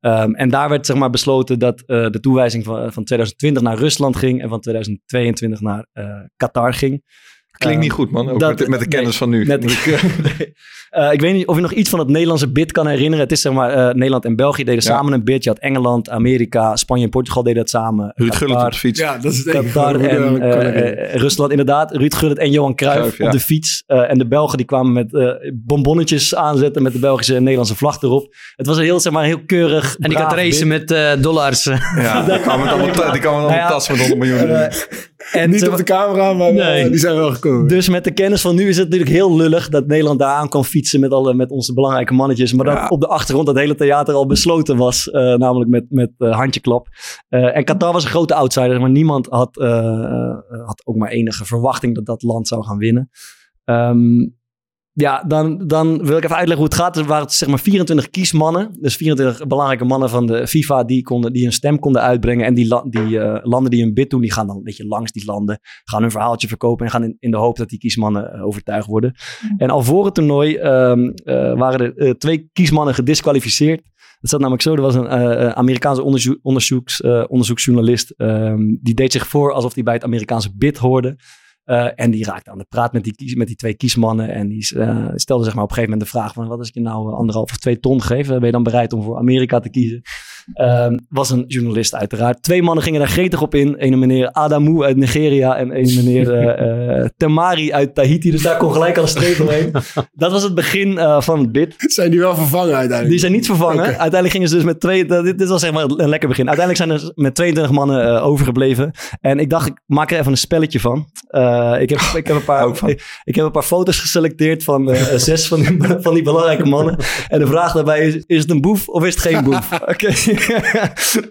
Ehm, en daar werd zeg maar, besloten dat eh, de toewijzing van, van 2020 naar Rusland ging en van 2022 naar eh, Qatar ging. Klinkt niet Ehm, goed, man. Ook dat- met, de- met de kennis nee, van nu. Net, [LAUGHS] [LAUGHS] nee. Eh, ik weet niet of je nog iets van het Nederlandse bid kan herinneren. Het is zeg maar, eh, Nederland en België deden Ja. samen een bid. Je had Engeland, Amerika, Spanje en Portugal deden dat samen. Ruud Gullit op de fiets. Ja, dat is het enige. Qatar en eh, eh, Rusland inderdaad. Ruud Gullit en Johan Cruijff Cruijff, ja. op de fiets. Eh, en de Belgen die kwamen met eh, bonbonnetjes aanzetten met de Belgische en Nederlandse vlag erop. Het was een heel, zeg maar, heel keurig, En ik had racen bid. met eh, dollars. Ja, die kwamen allemaal [LAUGHS] ta- die kwamen met allemaal Nou ja, tassen met 100 miljoen. En Niet op de camera, maar Nee. eh, die zijn wel gekomen. Dus met de kennis van nu is het natuurlijk heel lullig dat Nederland daar aan kan fietsen met, alle, met onze belangrijke mannetjes. Maar dat op de achtergrond dat hele theater al besloten was, eh, namelijk met, met eh, handjeklap. En Qatar was een grote outsider, maar niemand had, had ook maar enige verwachting dat dat land zou gaan winnen. Ehm, ja, dan, dan wil ik even uitleggen hoe het gaat. Er waren zeg maar 24 kiesmannen. Dus 24 belangrijke mannen van de FIFA die, konden, die hun stem konden uitbrengen. En die, la- die eh, landen die een bid doen, die gaan dan een beetje langs die landen. Gaan hun verhaaltje verkopen en gaan in, in de hoop dat die kiesmannen eh, overtuigd worden. En al voor het toernooi ehm, eh, waren er twee kiesmannen gedisqualificeerd. Het zat namelijk zo, er was een Amerikaanse onderzoek, onderzoeks, onderzoeksjournalist. ehm, die deed zich voor alsof hij bij het Amerikaanse bid hoorde. Eh, en die raakte aan de praat met die, met die twee kiesmannen. En die eh, stelde zeg maar op een gegeven moment de vraag van... wat als ik je nou eh, anderhalf of twee ton geef? Ben je dan bereid om voor Amerika te kiezen? Ehm, was een journalist uiteraard. Twee mannen gingen daar gretig op in. Ene meneer Adamu uit Nigeria en een meneer [LAUGHS] eh, eh, Temari uit Tahiti. Dus daar kon gelijk al een streep doorheen. Dat was het begin eh, van het bid. Zijn die wel vervangen uiteindelijk? Die zijn niet vervangen. Uiteindelijk gingen ze dus met twee... Dit, dit was zeg maar een lekker begin. Uiteindelijk zijn er met 22 mannen overgebleven. En ik dacht, ik maak er even een spelletje van. Ik, heb, [LAUGHS] ik, heb een paar, ik, ik heb een paar foto's geselecteerd van zes van die, [LAUGHS] van die belangrijke mannen. En de vraag daarbij is, is het een boef of is het geen boef? Oké.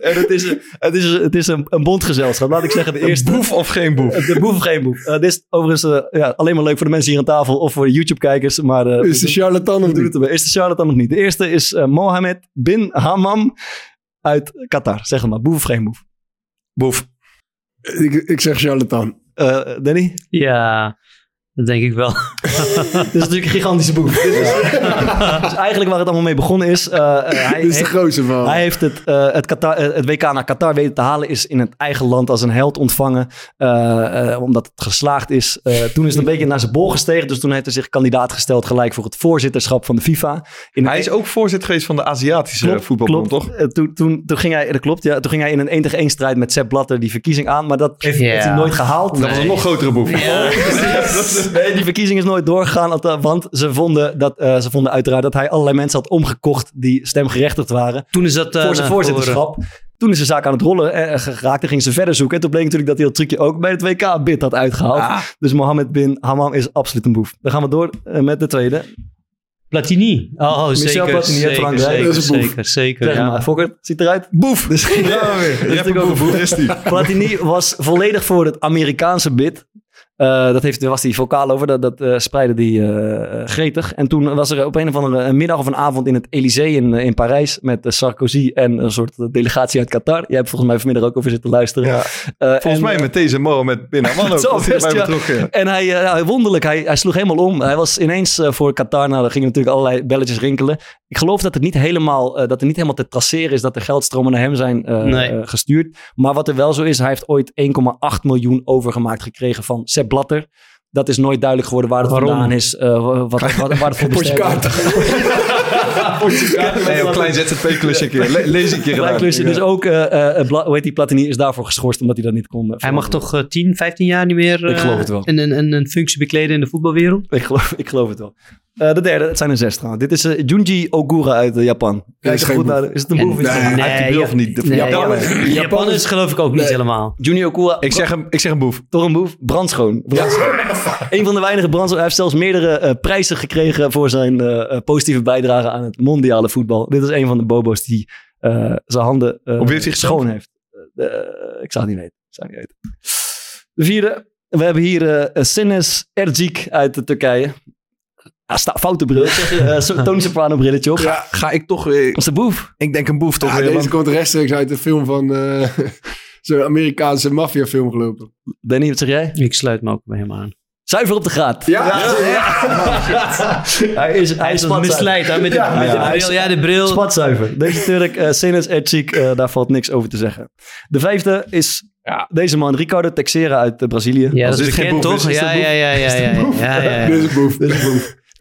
En het is, een- het is, het is een, een bondgezelschap. Laat ik zeggen de eerste... Boef of geen boef? De boef of geen boef. Eh, dit is overigens eh, ja, alleen maar leuk voor de mensen hier aan tafel of voor de YouTube-kijkers. Maar eh, Is de charlatan of niet? Is de charlatan of niet? De eerste is eh, Mohammed bin Hammam uit Qatar. Zeg het maar, boef of geen boef? Boef. Ik, ik zeg charlatan. Eh, Danny? Ja, dat denk ik wel. [LAUGHS] [LAUGHS] Dit is natuurlijk een gigantische boef. [LAUGHS] Dit is, dus eigenlijk waar het allemaal mee begonnen is... eh, eh, hij, Dit is de heeft, grootste van. hij heeft het, eh, het, Qatar, het WK naar Qatar weten te halen. Is in het eigen land als een held ontvangen. eh, eh, omdat het geslaagd is. Eh, toen is het een beetje naar zijn bol gestegen. Dus toen heeft hij zich kandidaat gesteld gelijk voor het voorzitterschap van de FIFA. In Hij is ook voorzitter geweest van de Aziatische voetbalbond, toch? Eh, toen, toen, toen, ging hij, dat klopt, ja, toen ging hij in een 1 tegen 1 strijd met Sepp Blatter die verkiezing aan. Maar dat heeft, Ja. heeft hij nooit gehaald. Dat was een nog grotere boef. Nee, die verkiezing is nooit doorgegaan. Want ze vonden, dat, eh, ze vonden uiteraard dat hij allerlei mensen had omgekocht die stemgerechtigd waren. Toen is dat... eh, voor zijn voorzitterschap. Toen is de zaak aan het rollen eh, geraakt en ging ze verder zoeken. En toen bleek natuurlijk dat hij dat trucje ook bij het WK-bid had uitgehaald. Ah. Dus Mohammed bin Hammam is absoluut een boef. Dan gaan we door met de tweede. Platini. Oh, oh Michel zeker, Platini zeker, Frankrijk. zeker, Dat is een boef. zeker, zeker, Zeg ja. maar, Fokker, ziet eruit? Boef. Dus Ja, weer. [LAUGHS] Dat is natuurlijk ook een boef. Daar is die. Platini was volledig voor het Amerikaanse bid. Eh, dat heeft, daar was hij vocaal over, dat, dat eh, spreidde hij eh, eh, gretig. En toen was er op een of andere een middag of een avond in het Elysée in, in Parijs met Sarkozy en een soort delegatie uit Qatar. Jij hebt volgens mij vanmiddag ook over zitten luisteren. Ja. Volgens en, mij met deze Mohammed bin Hammam [LAUGHS] ook. Hij best, ja. ja. En hij, wonderlijk, hij, hij sloeg helemaal om. Hij was ineens voor Qatar. Nou, er gingen natuurlijk allerlei belletjes rinkelen. Ik geloof dat het niet helemaal, dat er niet helemaal te traceren is dat er geldstromen naar hem zijn Nee. gestuurd. Maar wat er wel zo is, hij heeft ooit 1,8 miljoen overgemaakt gekregen van Sepp Blatter. Dat is nooit duidelijk geworden waar het Waarom? vandaan is. eh, wat, wat, wat, waar het voor Potje is. [LAUGHS] Nee, een klein ZZP-klusje keer. Le- lees een keer gedaan. klusje. Dus ook, eh, eh, Bla- hoe heet die, Platini is daarvoor geschorst omdat hij dat niet kon. Hij mag toch eh, 10, 15 jaar niet meer eh, Ik geloof het wel. Een, een, een, een functie bekleden in de voetbalwereld? Ik geloof, ik geloof het wel. Eh, de derde, het zijn er zes trouwens. Dit is eh, Junji Ogura uit eh, Japan. Kijk geen goed naar de- Is het een boef? Nee, die nee, bril of niet? Nee, Japan, ja. is geloof ik ook niet Nee. helemaal. Junji Ogura. Ik zeg, een, ik zeg een boef. Toch een boef? Brandschoon. Brandschoon. Een van de weinige brandschoon. Hij heeft zelfs meerdere eh, prijzen gekregen voor zijn positieve bijdrage aan het mondiale voetbal. Dit is een van de bobo's die eh, zijn handen eh, Op wie heeft hij gestemd? schoon heeft. Ik zou het niet weten. Ik zou het niet weten. De vierde. We hebben hier eh Sines Ercik uit de Turkije. Ja, sta, foute bril. Uh, Tony Soprano brilletje op. Ga, ga ik toch weer... Dat is de boef. Ik denk een boef toch Ja, weer. deze man. komt rechtstreeks uit de film van eh, [LAUGHS] zo'n Amerikaanse maffiafilm gelopen. Danny, wat zeg jij? Ik sluit me ook bij hem aan. Zuiver op de graad. Ja, [LAUGHS] Hij is, hij Hij is is misleid hè, met de, Ja, met de ja, hij is- bril. Ja, de bril. Spatzuiver. Deze Turk, uh, Senes Ercik, eh, daar valt niks over te zeggen. De vijfde is deze man, Ricardo Texera uit eh, Brazilië. Ja, dat dit is geen bekend boef toch? is, is Ja, dit ja, ja, ja, ja, ja, ja, ja. dit is een boef.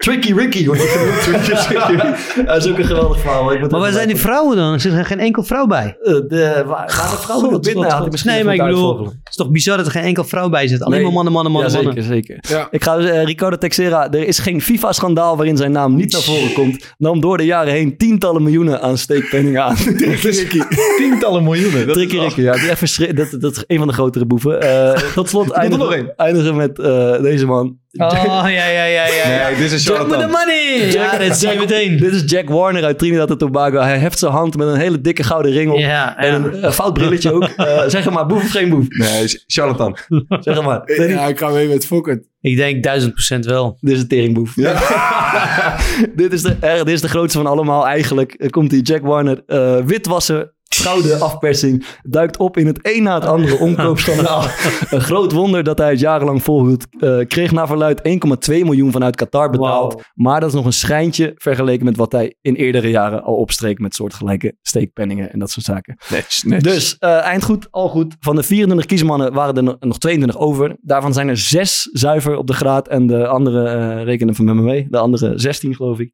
Tricky Ricky wordt [LAUGHS] hij genoemd. Dat is ook een geweldig verhaal. Ik Maar waar zijn die vrouwen dan? Er zit er geen enkel vrouw bij. Eh, de, waar, waar de vrouwen God, op binnen Nee, maar ik bedoel, het is toch bizar dat er geen enkel vrouw bij zit. Alleen Nee. maar mannen, mannen, mannen, ja, zeker, zeker. Ja. Ik ga uh, Ricardo Texera, er is geen FIFA-schandaal waarin zijn naam niet naar voren komt. Nam door de jaren heen tientallen miljoenen aan steekpenningen aan. [LAUGHS] Tientallen miljoenen. Dat Tricky is Ricky, ja. Die dat, dat is een van de grotere boeven. Eh, tot slot [LAUGHS] nog eindigen, één. eindigen met eh, deze man. Oh, ja, ja, ja, ja. ja. Nee, dit is me de charlatan. money! Ja, dat zie je meteen. Dit is Jack Warner uit Trinidad en Tobago. Hij heft zijn hand met een hele dikke gouden ring op. Ja, En ja. een eh, fout brilletje ook. [LAUGHS] Eh, zeg maar, boef of geen boef? Nee, charlatan. Zeg maar. Ja, ik ga mee met Fokker. Ik denk duizend procent wel. Dit is een teringboef. [LAUGHS] dit, is de, eh, dit is de grootste van allemaal eigenlijk. Er komt die Jack Warner uh, witwassen. Fraude, afpersing, duikt op in het een na het andere omkoopschandaal. [LAUGHS] een groot wonder dat hij het jarenlang volhield. Uh, kreeg naar verluid 1,2 miljoen vanuit Qatar betaald. Wow. Maar dat is nog een schijntje vergeleken met wat hij in eerdere jaren al opstreek met soortgelijke steekpenningen en dat soort zaken. Netjes, netjes. Dus uh, eindgoed, al goed. Van de 24 kiesmannen waren er no- nog 22 over. Daarvan zijn er zes zuiver op de graad en de andere uh, rekenen van me mee. De andere 16 geloof ik.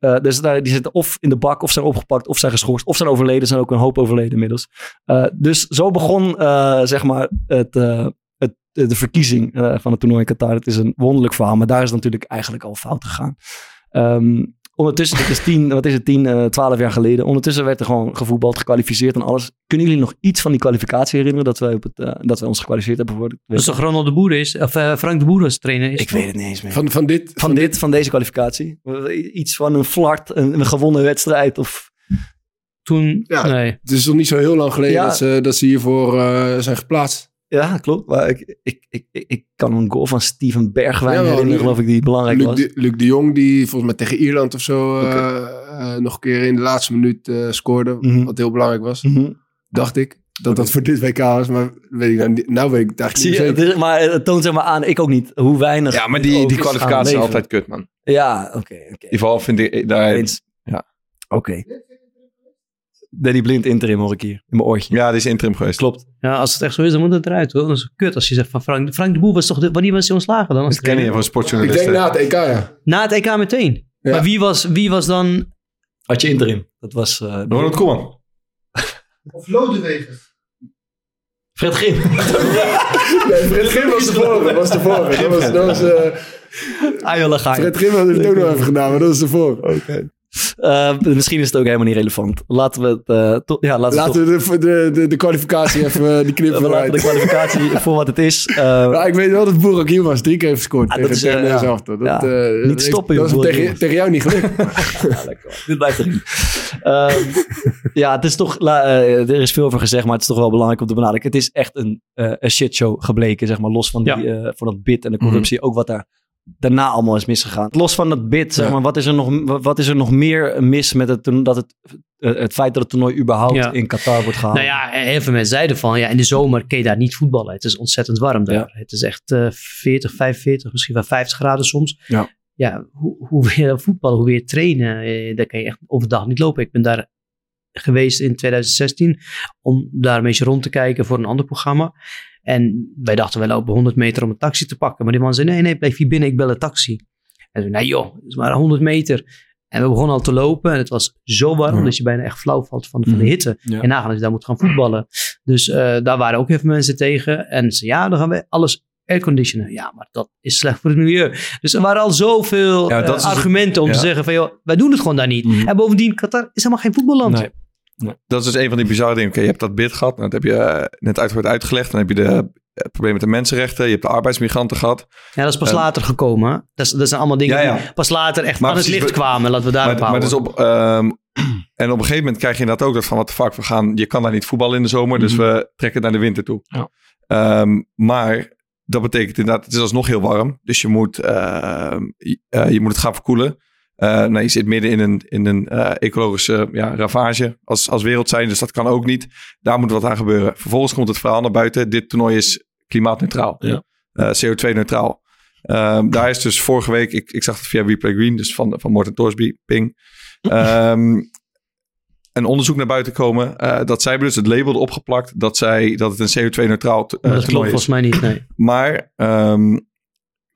Uh, dus die zitten of in de bak, of zijn opgepakt, of zijn geschorst, of zijn overleden. Er zijn ook een hoop overleden inmiddels. Uh, dus zo begon, uh, zeg maar, het, het, de verkiezing van het toernooi in Qatar. Het is een wonderlijk verhaal, maar daar is natuurlijk eigenlijk al fout gegaan. Um, ondertussen, dit is 10, wat is het, 10, 12 jaar geleden. Ondertussen werd er gewoon gevoetbald, gekwalificeerd en alles. Kunnen jullie nog iets van die kwalificatie herinneren dat wij, op het, uh, dat wij ons gekwalificeerd hebben voor? Dat is toch Ronald de Boer is? Of uh, Frank de Boer als trainer is? Ik weet het niet eens meer. Van, van dit? Van, van dit, dit, van deze kwalificatie? Iets van een flart, een, een gewonnen wedstrijd of... Toen, ja, nee. Het is nog niet zo heel lang geleden ja. dat, ze, dat ze hiervoor uh, zijn geplaatst. Ja, klopt. Maar ik, ik, ik, ik, kan een goal van Steven Bergwijn ja, herinneren, geloof ik, die belangrijk Luc was. De, Luc de Jong, die volgens mij tegen Ierland of zo okay. uh, uh, nog een keer in de laatste minuut uh, scoorde. Mm -hmm. Wat heel belangrijk was. Mm -hmm. Dacht ik. Dat dat voor dit WK was, maar weet ik nou, nou weet ik het eigenlijk Zie niet zeker. Maar het toont zeg maar aan, ik ook niet, hoe weinig... Ja, maar die, die kwalificatie is altijd kut, man. Ja, oké. Okay, okay. In ieder geval vind ik... Daar, Eens. Ja. Oké. Danny Blind interim hoor ik hier, in mijn oortje. Ja, die is interim geweest. Klopt. Ja, als het echt zo is, dan moet het eruit hoor. Dat is kut als je zegt van Frank, Frank de Boer was toch, de, wanneer was hij ontslagen dan? Als dat ken je van sportjournalisten. Ik denk na het EK, ja. Na het EK meteen? Ja. Maar wie was, wie was dan... Had je interim? Dat was... Uh, Ronald Koeman. [LAUGHS] of Lodewegen. Fred Grim. [LAUGHS] nee, Fred Grim was de vorige. Was de vorige. Dat was... Dat was uh, Fred Grim had het ook nog even gedaan, maar dat was de vorige. Oké. Okay. Uh, misschien is het ook helemaal niet relevant. Laten we het. Uh, to- ja, laten, laten we, de, de, de, de, kwalificatie even die knippen. [LAUGHS] we laten de kwalificatie voor wat het is. [LAUGHS] Uh, ja, ik weet wel dat Boerak hier was. Drie keer heeft gescoord. Ah, tegen is, ja. Dat, ja. niet stoppen, Dat is tegen, tegen jou niet gelukt. [LAUGHS] ja, lekker. Dit blijft erin. Ehm, ja, het is toch. er is veel over gezegd, maar het is toch wel belangrijk om te benadrukken. Het is echt een, een shitshow gebleken, zeg maar. Los van, die, ja. van dat bid en de corruptie. Mm-hmm. Ook wat daar daarna allemaal is misgegaan. Los van dat bid, zeg maar, wat is er nog, wat is er nog meer mis met het, dat het, het feit dat het toernooi überhaupt ja. in Qatar wordt gehaald? Nou ja, heel veel mensen zeiden van, ja, in de zomer kun je daar niet voetballen. Het is ontzettend warm daar. Ja. Het is echt uh, 40, 45, misschien wel 50 graden soms. Ja. Ja, hoe, hoe weer voetballen, hoe weer trainen, eh, daar kan je echt overdag niet lopen. Ik ben daar geweest in 2016 om daar een beetje rond te kijken voor een ander programma. En wij dachten, wij lopen 100 meter om een taxi te pakken. Maar die man zei, nee, nee, blijf hier binnen, ik bel een taxi. En zei, nee joh, het is maar 100 meter. En we begonnen al te lopen en het was zo warm ja. dat je bijna echt flauw valt van, van de hitte. Ja. En nagaan dat je daar moet gaan voetballen. Dus uh, daar waren ook even mensen tegen. En ze ja, dan gaan we alles airconditionen. Ja, maar dat is slecht voor het milieu. Dus er waren al zoveel Ja, eh, het- argumenten om te zeggen van, joh, wij doen het gewoon daar niet. En bovendien, Qatar is helemaal geen voetballand. Dat is dus een van die bizarre dingen. Oké, je hebt dat bid gehad. Nou, dat heb je eh, net uitgebreid uitgelegd. Dan heb je de, eh, het probleem met de mensenrechten. Je hebt de arbeidsmigranten gehad. Ja, dat is pas Eh, later gekomen. Dat, is, dat zijn allemaal dingen Ja, ja. die pas later echt Maar aan het licht kwamen. Laten we daarop maar, maar houden. dus op, ehm, [CLEARS THROAT] en op een gegeven moment krijg je inderdaad ook dat van wat de fuck we gaan. Je kan daar niet voetballen in de zomer, dus we trekken naar de winter toe. Ja. Ehm, maar dat betekent inderdaad, het is alsnog heel warm. Dus je moet, ehm, je, eh, je moet het gaan verkoelen. Nou, je zit midden in een, in een eh, ecologische ja, ravage als, als wereld zijn, dus dat kan ook niet. Daar moet wat aan gebeuren. Vervolgens komt het verhaal naar buiten. Dit toernooi is klimaatneutraal. Ja. Eh, CO2-neutraal. Ehm, daar is dus vorige week, ik, ik zag het via Replay Green, dus van, van Morten Torsby, Ping. Ehm, een onderzoek naar buiten komen. dat zij hebben dus het label erop geplakt dat, zij, dat het een CO2-neutraal t- Maar eh, dat klopt is. volgens mij niet, nee. Maar ehm,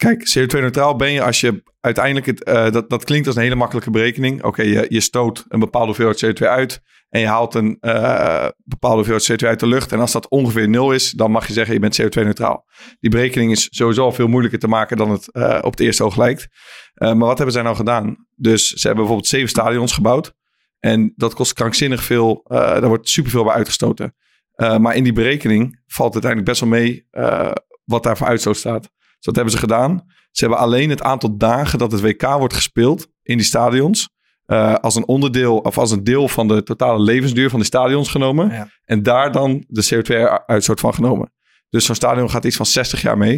kijk, CO2-neutraal ben je als je uiteindelijk... Het, eh, dat, dat klinkt als een hele makkelijke berekening. Oké, je, stoot een bepaalde hoeveelheid CO2 uit... en je haalt een eh, bepaalde hoeveelheid CO2 uit de lucht... en als dat ongeveer nul is, dan mag je zeggen je bent CO2-neutraal. Die berekening is sowieso al veel moeilijker te maken... dan het eh, op het eerste oog lijkt. Maar wat hebben zij nou gedaan? Dus ze hebben bijvoorbeeld zeven stadions gebouwd... En dat kost krankzinnig veel. daar wordt superveel bij uitgestoten. Maar in die berekening valt uiteindelijk best wel mee wat daar voor uitstoot staat. Dus dat hebben ze gedaan. Ze hebben alleen het aantal dagen dat het WK wordt gespeeld in die stadions. eh, als een onderdeel of als een deel van de totale levensduur van die stadions genomen. En daar dan de CO2-uitstoot van genomen. Dus zo'n stadion gaat iets van 60 jaar mee.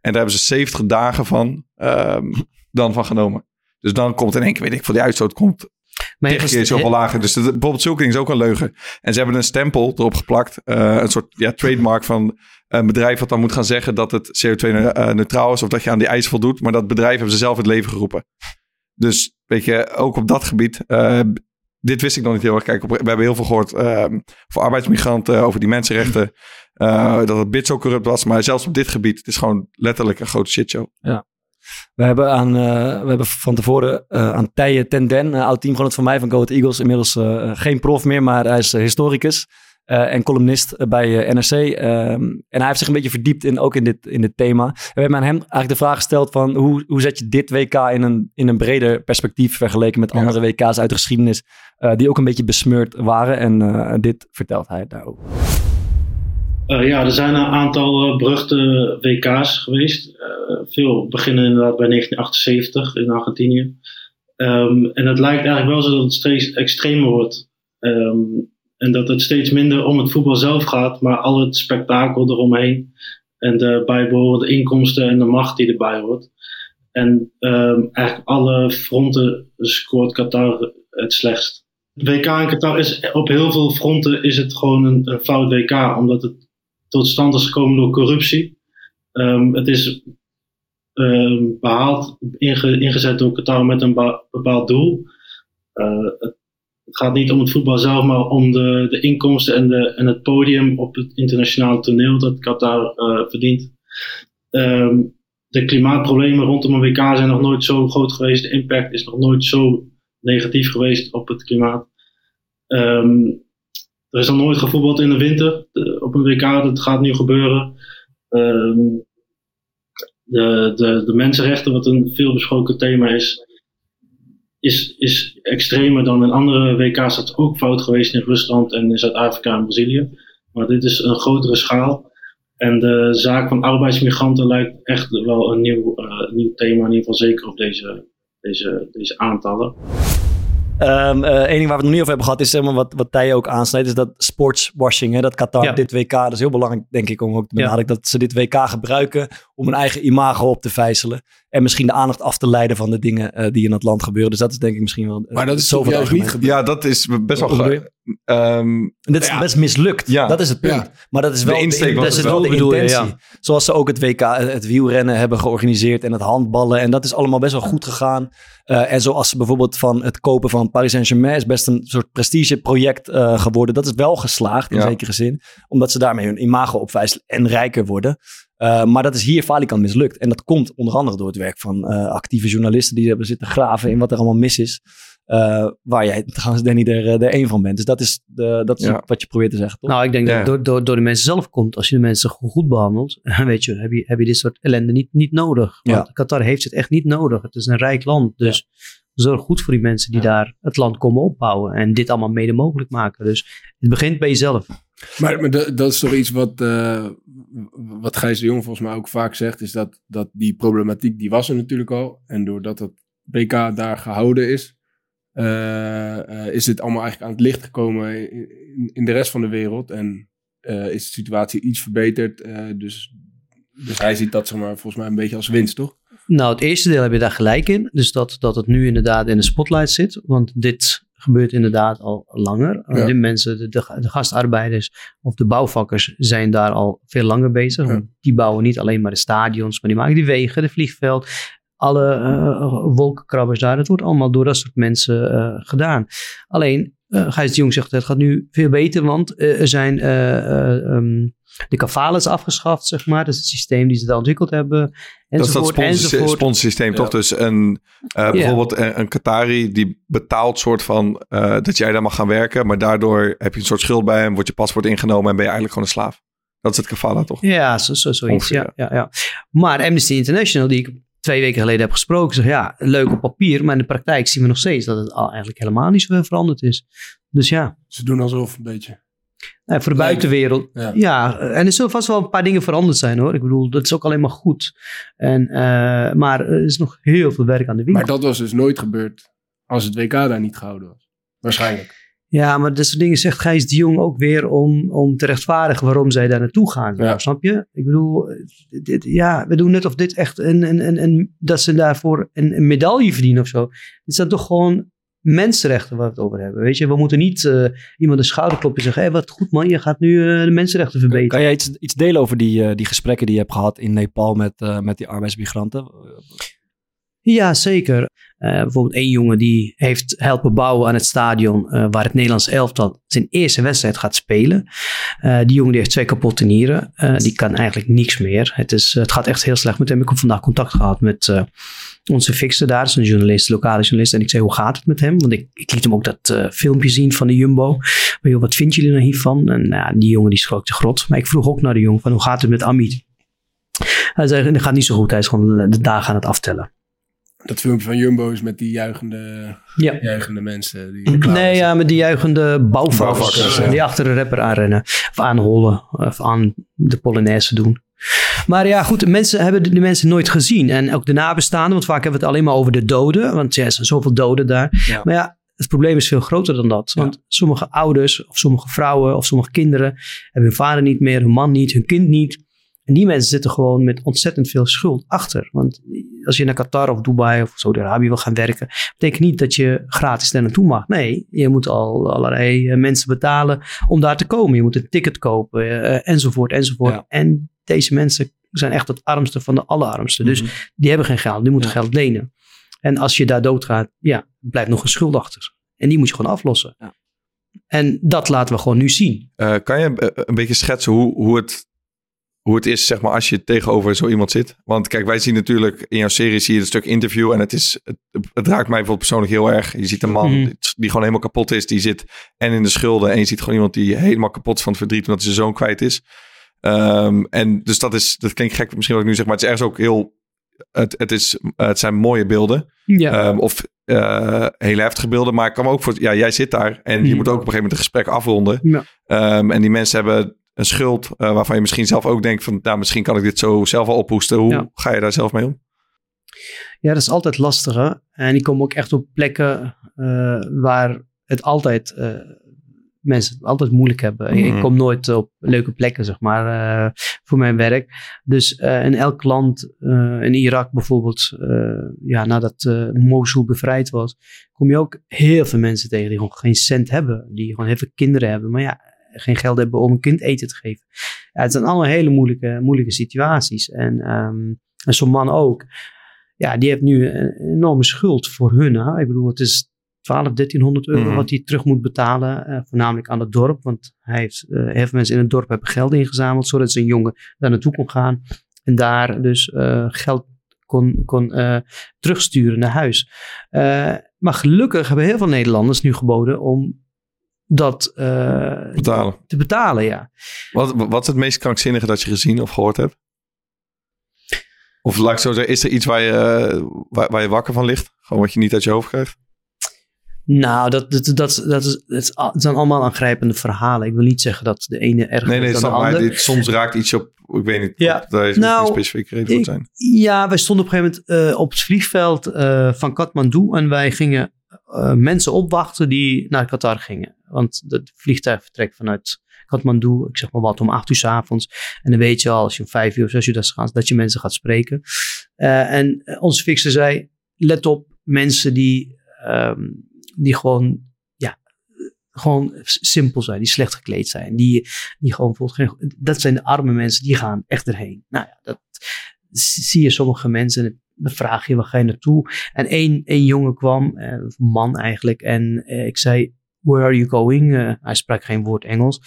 En daar hebben ze 70 dagen van, ehm, dan van genomen. Dus dan komt in één keer, weet ik veel, die uitstoot komt Maar tegen keer zoveel lager. Dus bijvoorbeeld zulke dingen is ook een leugen. En ze hebben een stempel erop geplakt. eh, een soort ja, trademark van een bedrijf wat dan moet gaan zeggen dat het CO2-neutraal is. Of dat je aan die eisen voldoet. Maar dat bedrijf hebben ze zelf het leven geroepen. Dus weet je, ook op dat gebied. eh, dit wist ik nog niet heel erg. Kijk, we hebben heel veel gehoord ehm, voor arbeidsmigranten, over die mensenrechten. eh, dat het bid zo corrupt was. Maar zelfs op dit gebied, het is gewoon letterlijk een grote shitshow. Ja. We hebben, aan, eh, we hebben van tevoren eh, aan Tije Tenden, oud teamgenoot van mij van Go Eagles, inmiddels eh, geen prof meer, maar hij is eh, historicus eh, en columnist bij eh, NRC. ehm, en hij heeft zich een beetje verdiept in, ook in dit, in dit thema. En we hebben aan hem eigenlijk de vraag gesteld van hoe, hoe zet je dit WK in een, in een breder perspectief vergeleken met andere WK's uit de geschiedenis eh, die ook een beetje besmeurd waren. En dit vertelt hij daarover. Ja, er zijn een aantal beruchte WK's geweest. Veel beginnen inderdaad bij 1978 in Argentinië. Ehm, en het lijkt eigenlijk wel zo dat het steeds extremer wordt. Ehm, en dat het steeds minder om het voetbal zelf gaat, maar al het spektakel eromheen. En de bijbehorende inkomsten en de macht die erbij hoort. En ehm, eigenlijk alle fronten scoort Qatar het slechtst. WK in Qatar is op heel veel fronten is het gewoon een, fout WK, omdat het tot stand is gekomen door corruptie. Ehm, het is ehm, behaald, inge- ingezet door Qatar met een bepaald doel. Het, het gaat niet om het voetbal zelf, maar om de, de inkomsten en, de, en het podium op het internationale toneel dat Qatar eh, verdient. Ehm, de klimaatproblemen rondom een WK zijn nog nooit zo groot geweest. De impact is nog nooit zo negatief geweest op het klimaat. Ehm, er is nog nooit gevoetbald in de winter op een WK. Dat gaat nu gebeuren. Ehm, de, de, de mensenrechten, wat een veel besproken thema is, is, is extremer dan in andere WK's. Dat is ook fout geweest in Rusland en in Zuid-Afrika en Brazilië. Maar dit is een grotere schaal. En de zaak van arbeidsmigranten lijkt echt wel een nieuw, eh, nieuw thema, in ieder geval zeker op deze, deze, deze aantallen. Eén ding waar we het nog niet over hebben gehad is zeg maar, wat, wat Tije ook aansnijdt, is dat sportswashing. Hè, dat Qatar Ja. dit WK, dat is heel belangrijk denk ik om ook te benadrukken, dat ze dit WK gebruiken om hun eigen imago op te vijzelen. En misschien de aandacht af te leiden van de dingen eh, die in het land gebeuren. Dus dat is denk ik misschien wel... Maar dat is zoveel juist niet gebeurd? Ja, dat is best wel... Ge- ehm, En dit is best mislukt. Ja. Dat is het punt. Ja. Maar dat is De wel insteek was dat is het wel wel, de bedoel je, intentie. ja. Zoals ze ook het WK, het wielrennen hebben georganiseerd en het handballen. En dat is allemaal best wel goed gegaan. Eh, en zoals ze bijvoorbeeld van het kopen van Paris Saint-Germain is best een soort prestigeproject eh geworden. Dat is wel geslaagd in Ja. zekere zin. Omdat ze daarmee hun imago opwijzen en rijker worden. Eh, maar dat is hier falikant mislukt. En dat komt onder andere door het werk van eh, actieve journalisten die hebben zitten graven in wat er allemaal mis is. eh, waar jij [LAUGHS] trouwens Danny er, er één van bent. Dus dat is, de, dat is Ja. wat je probeert te zeggen, toch? Nou, ik denk dat het door, door, door de mensen zelf komt. Als je de mensen goed goed behandelt, [LAUGHS] weet je, heb je, heb je dit soort ellende niet, niet nodig. Want Ja. Qatar heeft het echt niet nodig. Het is een rijk land. Dus zorg goed voor die mensen die daar het land komen opbouwen. En dit allemaal mede mogelijk maken. Dus het begint bij jezelf. Maar, maar dat, dat is toch iets wat, eh, wat Gijs de Jong volgens mij ook vaak zegt, is dat, dat die problematiek, die was er natuurlijk al. En doordat het BK daar gehouden is, eh, eh, is het allemaal eigenlijk aan het licht gekomen in, in de rest van de wereld. En eh, is de situatie iets verbeterd. eh, dus, dus hij ziet dat zeg maar, volgens mij een beetje als winst, toch? Nou, het eerste deel heb je daar gelijk in. Dus dat, dat het nu inderdaad in de spotlight zit. Want dit gebeurt inderdaad al langer. Ja. Die mensen, de, de, de gastarbeiders of de bouwvakkers zijn daar al veel langer bezig. Die bouwen niet alleen maar de stadions, maar die maken die wegen, de vliegveld. Alle eh, wolkenkrabbers daar. Dat wordt allemaal door dat soort mensen eh, gedaan. Alleen, eh Gijs de Jong zegt het gaat nu veel beter, want eh, er zijn eh, eh, ehm, de kafales afgeschaft, zeg maar. Dat is het systeem die ze daar ontwikkeld hebben. Dat is dat sponsorsysteem, toch? Dus een, bijvoorbeeld een, een Qatari die betaalt soort van dat jij daar mag gaan werken. Maar daardoor heb je een soort schuld bij hem, wordt je paspoort ingenomen en ben je eigenlijk gewoon een slaaf. Dat is het kafala, toch? Ja, zo, zo, zoiets. Ja, ja, ja. Maar Amnesty International, die ik twee weken geleden heb gesproken, zegt ja, leuk op papier, maar in de praktijk zien we nog steeds dat het al eigenlijk helemaal niet zo veranderd is. Dus ja. Ze doen alsof een beetje. Voor de buitenwereld. Ja. Ja. en er zullen vast wel een paar dingen veranderd zijn hoor. Ik bedoel, dat is ook alleen maar goed. En, eh, maar er is nog heel veel werk aan de winkel. Maar dat was dus nooit gebeurd als het WK daar niet gehouden was. Waarschijnlijk. Ja, maar dat soort dingen zegt Gijs de Jong ook weer om, om te rechtvaardigen waarom zij daar naartoe gaan. Snap je? Ik bedoel, dit, ja, we doen net of dit echt een, een, een, een, dat ze daarvoor een, een medaille verdienen of zo. Dit zijn toch gewoon mensenrechten waar we het over hebben. Weet je, we moeten niet eh, iemand de schouder kloppen en zeggen: hé, wat goed man, je gaat nu eh, de mensenrechten verbeteren. Kan jij iets, iets delen over die, eh, die gesprekken die je hebt gehad in Nepal met, met die arbeidsmigranten? Ja, zeker. Eh, bijvoorbeeld één jongen die heeft helpen bouwen aan het stadion eh, waar het Nederlands elftal zijn eerste wedstrijd gaat spelen. Eh, die jongen die heeft twee kapotte nieren. Die kan eigenlijk niks meer. Het, is, het gaat echt heel slecht met hem. Ik heb vandaag contact gehad met onze fixer daar. Een journalist, lokale journalist. En ik zei, hoe gaat het met hem? Want ik, ik liet hem ook dat filmpje zien van de Jumbo. Maar joh, wat vinden jullie nou hiervan? En die jongen die schrok de grot. Maar ik vroeg ook naar de jongen van, hoe gaat het met Amit? Hij zei, het gaat niet zo goed. Hij is gewoon de dagen aan het aftellen. Dat filmpje van Jumbo is met die juichende, Ja. juichende mensen. Die Nee, ja, met die juichende bouwvakkers. Eh, ja. Die achter de rapper aanrennen. Of aanhollen. Of aan de Polonaise doen. Maar ja, goed, mensen hebben de, de mensen nooit gezien. En ook de nabestaanden, want vaak hebben we het alleen maar over de doden. Want ja, er zijn zoveel doden daar. Maar ja, het probleem is veel groter dan dat. Want sommige ouders, of sommige vrouwen, of sommige kinderen hebben hun vader niet meer, hun man niet, hun kind niet. En die mensen zitten gewoon met ontzettend veel schuld achter. Want als je naar Qatar of Dubai of Saudi-Arabië wil gaan werken, betekent niet dat je gratis daar naartoe mag. Nee, je moet al allerlei eh, mensen betalen om daar te komen. Je moet een ticket kopen, eh, enzovoort, enzovoort. En deze mensen zijn echt het armste van de allerarmste. Dus die hebben geen geld, die moeten geld lenen. En als je daar doodgaat, ja, blijft nog een schuld achter. En die moet je gewoon aflossen. En dat laten we gewoon nu zien. Eh, kan je een beetje schetsen hoe, hoe, het, hoe het is, zeg maar, als je tegenover zo iemand zit? Want kijk, wij zien natuurlijk in jouw serie zie je een stuk interview en het, is, het, het raakt mij bijvoorbeeld persoonlijk heel erg. Je ziet een man Mhm. die, gewoon helemaal kapot is, die zit en in de schulden en je ziet gewoon iemand die helemaal kapot is van het verdriet omdat hij zijn zoon kwijt is. Ehm, en dus dat is, dat klinkt gek misschien wat ik nu zeg, maar het is ergens ook heel, het, het, is, het zijn mooie beelden. Ja. Ehm, of eh, hele heftige beelden. Maar ik kan me ook voor. Ja, jij zit daar. En je Mhm. moet ook op een gegeven moment een gesprek afronden. Ja. Ehm, en die mensen hebben een schuld. eh, waarvan je misschien zelf ook denkt: van nou, misschien kan ik dit zo zelf al ophoesten. Hoe Ja. ga je daar zelf mee om? Ja, dat is altijd lastig. Hè? En die komen ook echt op plekken eh, waar het altijd eh, mensen het altijd moeilijk hebben. Ik-. Ik kom nooit op leuke plekken, zeg maar, voor mijn werk. Dus in elk land, in Irak bijvoorbeeld, ja, nadat Mosul bevrijd was, kom je ook heel veel mensen tegen die gewoon geen cent hebben. Die gewoon heel veel kinderen hebben, maar ja, geen geld hebben om een kind eten te geven. Ja, het zijn allemaal hele moeilijke, moeilijke situaties. En, ehm, en zo'n man ook ja, die heeft nu een enorme schuld voor hun. Hè? Ik bedoel, het is 12, 1300 euro Mhm. wat hij terug moet betalen. eh, voornamelijk aan het dorp. Want hij heeft, eh, heel veel mensen in het dorp hebben geld ingezameld. Zodat zijn jongen daar naartoe kon gaan. En daar dus eh, geld kon, kon terugsturen naar huis. Maar gelukkig hebben heel veel Nederlanders nu geboden om dat eh, Betalen. te betalen. Ja. Wat, wat is het meest krankzinnige dat je gezien of gehoord hebt? Of laat ik zo zeggen, is er iets waar je, eh, waar, waar je wakker van ligt? Gewoon wat je niet uit je hoofd krijgt? Nou, dat, dat, dat, dat, is, dat is al- het zijn allemaal aangrijpende verhalen. Ik wil niet zeggen dat de ene erger Nee, nee, is dan de maar ander. dit, soms raakt iets op, ik weet niet, Ja. daar is Nou, een specifieke reden voor zijn. Ja, wij stonden op een gegeven moment eh, op het vliegveld eh, van Kathmandu en wij gingen eh, mensen opwachten die naar Qatar gingen. Want het vliegtuig vertrekt vanuit Kathmandu, ik zeg maar wat, om acht uur s avonds. En dan weet je al, als je om vijf uur of zes uur daar gaat, dat je mensen gaat spreken. Eh, en onze fixer zei, let op mensen die, ehm, die gewoon, ja, gewoon simpel zijn, die slecht gekleed zijn. Die, die gewoon geen, dat zijn de arme mensen, die gaan echt erheen. Nou ja, dat zie je sommige mensen, dan vraag je, waar ga je naartoe? En één, één jongen kwam, een man eigenlijk, en eh, ik zei, where are you going? Eh, hij sprak geen woord Engels.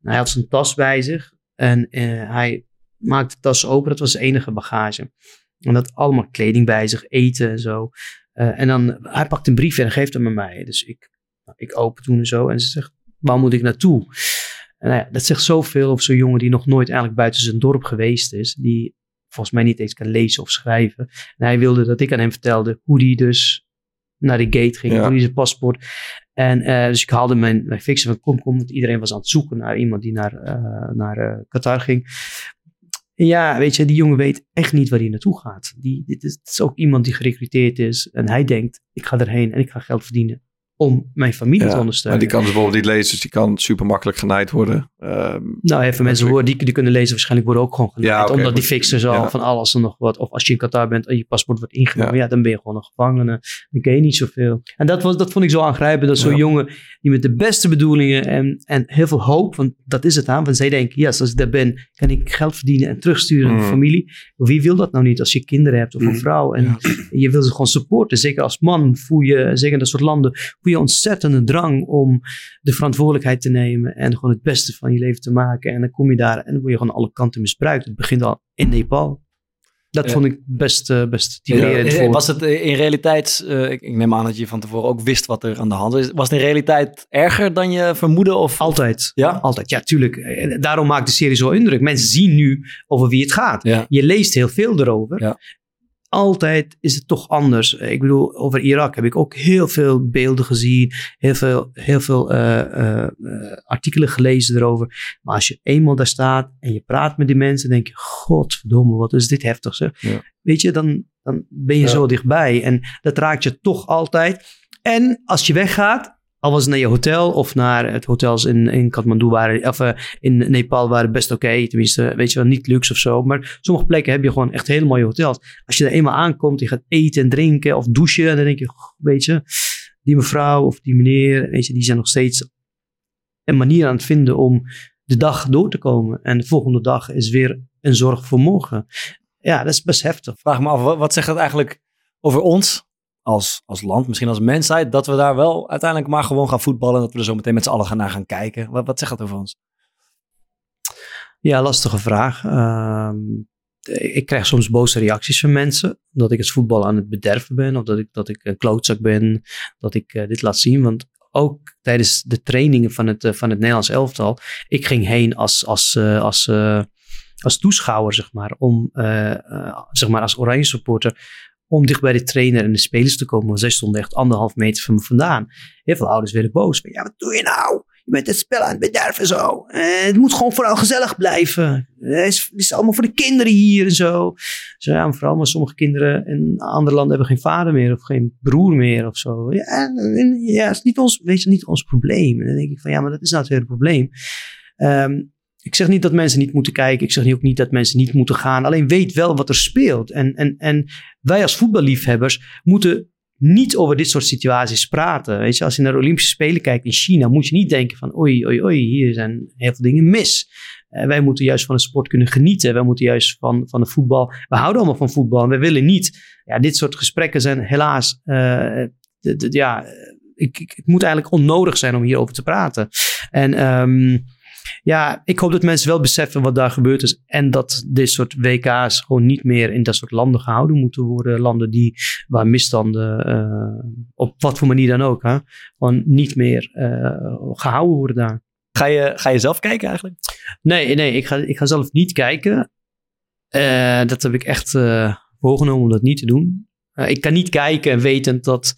Hij had zijn tas bij zich en hij maakte de tas open, dat was zijn enige bagage. En dat allemaal kleding bij zich, eten en zo. En dan, hij pakt een brief en geeft hem aan mij. Dus ik, ik open toen en zo. En ze zegt, waar moet ik naartoe? En nou ja, dat zegt zoveel over zo'n jongen die nog nooit eigenlijk buiten zijn dorp geweest is. Die volgens mij niet eens kan lezen of schrijven. En hij wilde dat ik aan hem vertelde hoe die dus naar de gate ging. Ja. Hoe die zijn paspoort. En eh, dus ik haalde mijn, mijn fixer van kom, kom. Want iedereen was aan het zoeken naar iemand die naar, eh, naar eh, Qatar ging. En ja, weet je, die jongen weet echt niet waar hij naartoe gaat. Die, dit is, het is ook iemand die gerecruiteerd is. En hij denkt, ik ga erheen en ik ga geld verdienen om mijn familie te Ja, maar ondersteunen. die kan dus bijvoorbeeld niet lezen, dus die kan super makkelijk genaaid worden. Ehm, Nou, even mensen horen die, die kunnen lezen, waarschijnlijk worden ook gewoon genaaid. Ja, omdat die al Ja. van alles en nog wat. Of als je in Qatar bent en je paspoort wordt ingenomen, ja. dan ben je gewoon een gevangene. Dan ken je niet zoveel. En dat, was, dat vond ik zo aangrijpend. Dat zo'n jongen die met de beste bedoelingen en, en heel veel hoop, want dat is het aan. Want zij denken, ja, als ik daar ben, kan ik geld verdienen en terugsturen naar de Mm. familie. Wie wil dat nou niet als je kinderen hebt of een Mm. vrouw? En je wil ze gewoon supporten. Zeker als man voel je, zeker in dat soort landen, je ontzettende drang om de verantwoordelijkheid te nemen en gewoon het beste van je leven te maken. En dan kom je daar en dan word je gewoon alle kanten misbruikt. Het begint al in Nepal. Dat Ja. vond ik best, eh, best typerend. voor- was het in realiteit, eh, ik, neem aan dat je van tevoren ook wist wat er aan de hand is. Was het in realiteit erger dan je vermoedde? Of? Altijd. Ja? Altijd, ja, tuurlijk. Eh, Daarom maakt de serie zo indruk. Mensen zien nu over wie het gaat. Ja. Je leest heel veel erover. Altijd is het toch anders. Ik bedoel, over Irak heb ik ook heel veel beelden gezien. Heel veel, heel veel eh, eh, eh, artikelen gelezen erover. Maar als je eenmaal daar staat en je praat met die mensen, denk je: Godverdomme, wat is dit heftig zeg. Ja. Weet je, dan, dan ben je Ja. zo dichtbij. En dat raakt je toch altijd. En als je weggaat, al was naar je hotel of naar het hotels in, in Kathmandu waren, of eh, in Nepal waren best oké. tenminste, weet je wel, niet luxe of zo. Maar sommige plekken heb je gewoon echt hele mooie hotels. Als je er eenmaal aankomt, je gaat eten en drinken of douchen. En dan denk je, weet je, die mevrouw of die meneer, weet je, die zijn nog steeds een manier aan het vinden om de dag door te komen. En de volgende dag is weer een zorg voor morgen. Ja, dat is best heftig. Vraag me af, wat zegt dat eigenlijk over ons als, als land, misschien als mensheid, dat we daar wel uiteindelijk maar gewoon gaan voetballen en dat we er zo meteen met z'n allen gaan naar gaan kijken? Wat, wat zegt dat over ons? Ja, lastige vraag. Ehm, ik krijg soms boze reacties van mensen. Dat ik het voetbal aan het bederven ben. Of dat ik, dat ik een klootzak ben. Dat ik eh, dit laat zien. Want ook tijdens de trainingen van het, eh, van het Nederlands elftal. Ik ging heen als, als, eh, als, als toeschouwer, zeg maar. Om, zeg maar als oranje supporter. Om dicht bij de trainer en de spelers te komen. Want zij stonden echt anderhalf meter van me vandaan. Heel veel ouders werden boos. Ja, wat doe je nou? Je bent het spel aan het bederven zo. Eh, het moet gewoon vooral gezellig blijven. Eh, Het is, het is allemaal voor de kinderen hier en zo. Zo ja, vooral maar sommige kinderen in andere landen hebben geen vader meer of geen broer meer of zo. Ja, ja het is niet ons, weet je, niet ons probleem. En dan denk ik van ja, maar dat is nou het hele probleem. Ehm, ik zeg niet dat mensen niet moeten kijken. Ik zeg ook niet dat mensen niet moeten gaan. Alleen weet wel wat er speelt. En, en, en wij als voetballiefhebbers moeten niet over dit soort situaties praten. Weet je, als je naar de Olympische Spelen kijkt in China, moet je niet denken van oei, oei, oei, hier zijn heel veel dingen mis. Eh, wij moeten juist van de sport kunnen genieten. Wij moeten juist van, van de voetbal. We houden allemaal van voetbal en we willen niet. Ja, dit soort gesprekken zijn helaas. eh, ja, ik, ik, het moet eigenlijk onnodig zijn om hierover te praten. En ehm, Ja, ik hoop dat mensen wel beseffen wat daar gebeurd is. En dat dit soort WK's gewoon niet meer in dat soort landen gehouden moeten worden. Landen die, waar misstanden, eh, op wat voor manier dan ook, hè, gewoon niet meer eh, gehouden worden daar. Ga je, ga je zelf kijken eigenlijk? Nee, nee ik, ga, ik ga zelf niet kijken. Eh, dat heb ik echt voorgenomen om dat niet te doen. Ik kan niet kijken en wetend dat,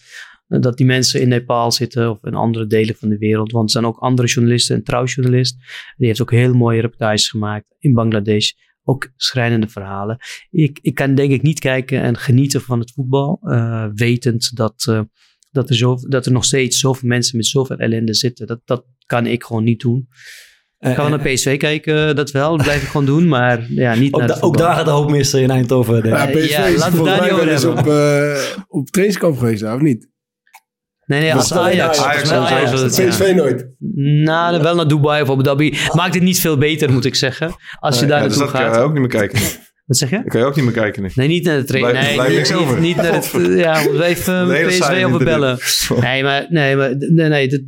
dat die mensen in Nepal zitten of in andere delen van de wereld. Want er zijn ook andere journalisten, een trouwjournalist. Die heeft ook heel mooie reportages gemaakt in Bangladesh. Ook schrijnende verhalen. Ik, ik kan denk ik niet kijken en genieten van het voetbal. eh, wetend dat, eh, dat, er zo, dat er nog steeds zoveel mensen met zoveel ellende zitten. Dat, dat kan ik gewoon niet doen. Ik kan wel naar PSV kijken, dat wel. Dat blijf ik gewoon doen. Maar ja, niet Ook, naar da- ook daar gaat de hoop missen in Eindhoven. denk ik. Ja, PSV ja, is volgens mij wel eens op, eh, op trainingskamp geweest, of niet? Nee, nee, als Ajax. Ajax, Ajax, was het, ja. PSV nooit. Nou, dan wel naar Dubai of Abu Dhabi. Maakt het niet veel beter, moet ik zeggen. Als je Nee, daar ja, dus naartoe dat kan gaat. je ook niet meer kijken. Wat zeg je? Dat kan je ook niet meer kijken. nu. Nee, niet naar de trainer. Nee, blijft niet, niks niet, over. niet naar het... Ja, we even PSV niet bellen. Nee, maar... Nee, maar... Nee, nee.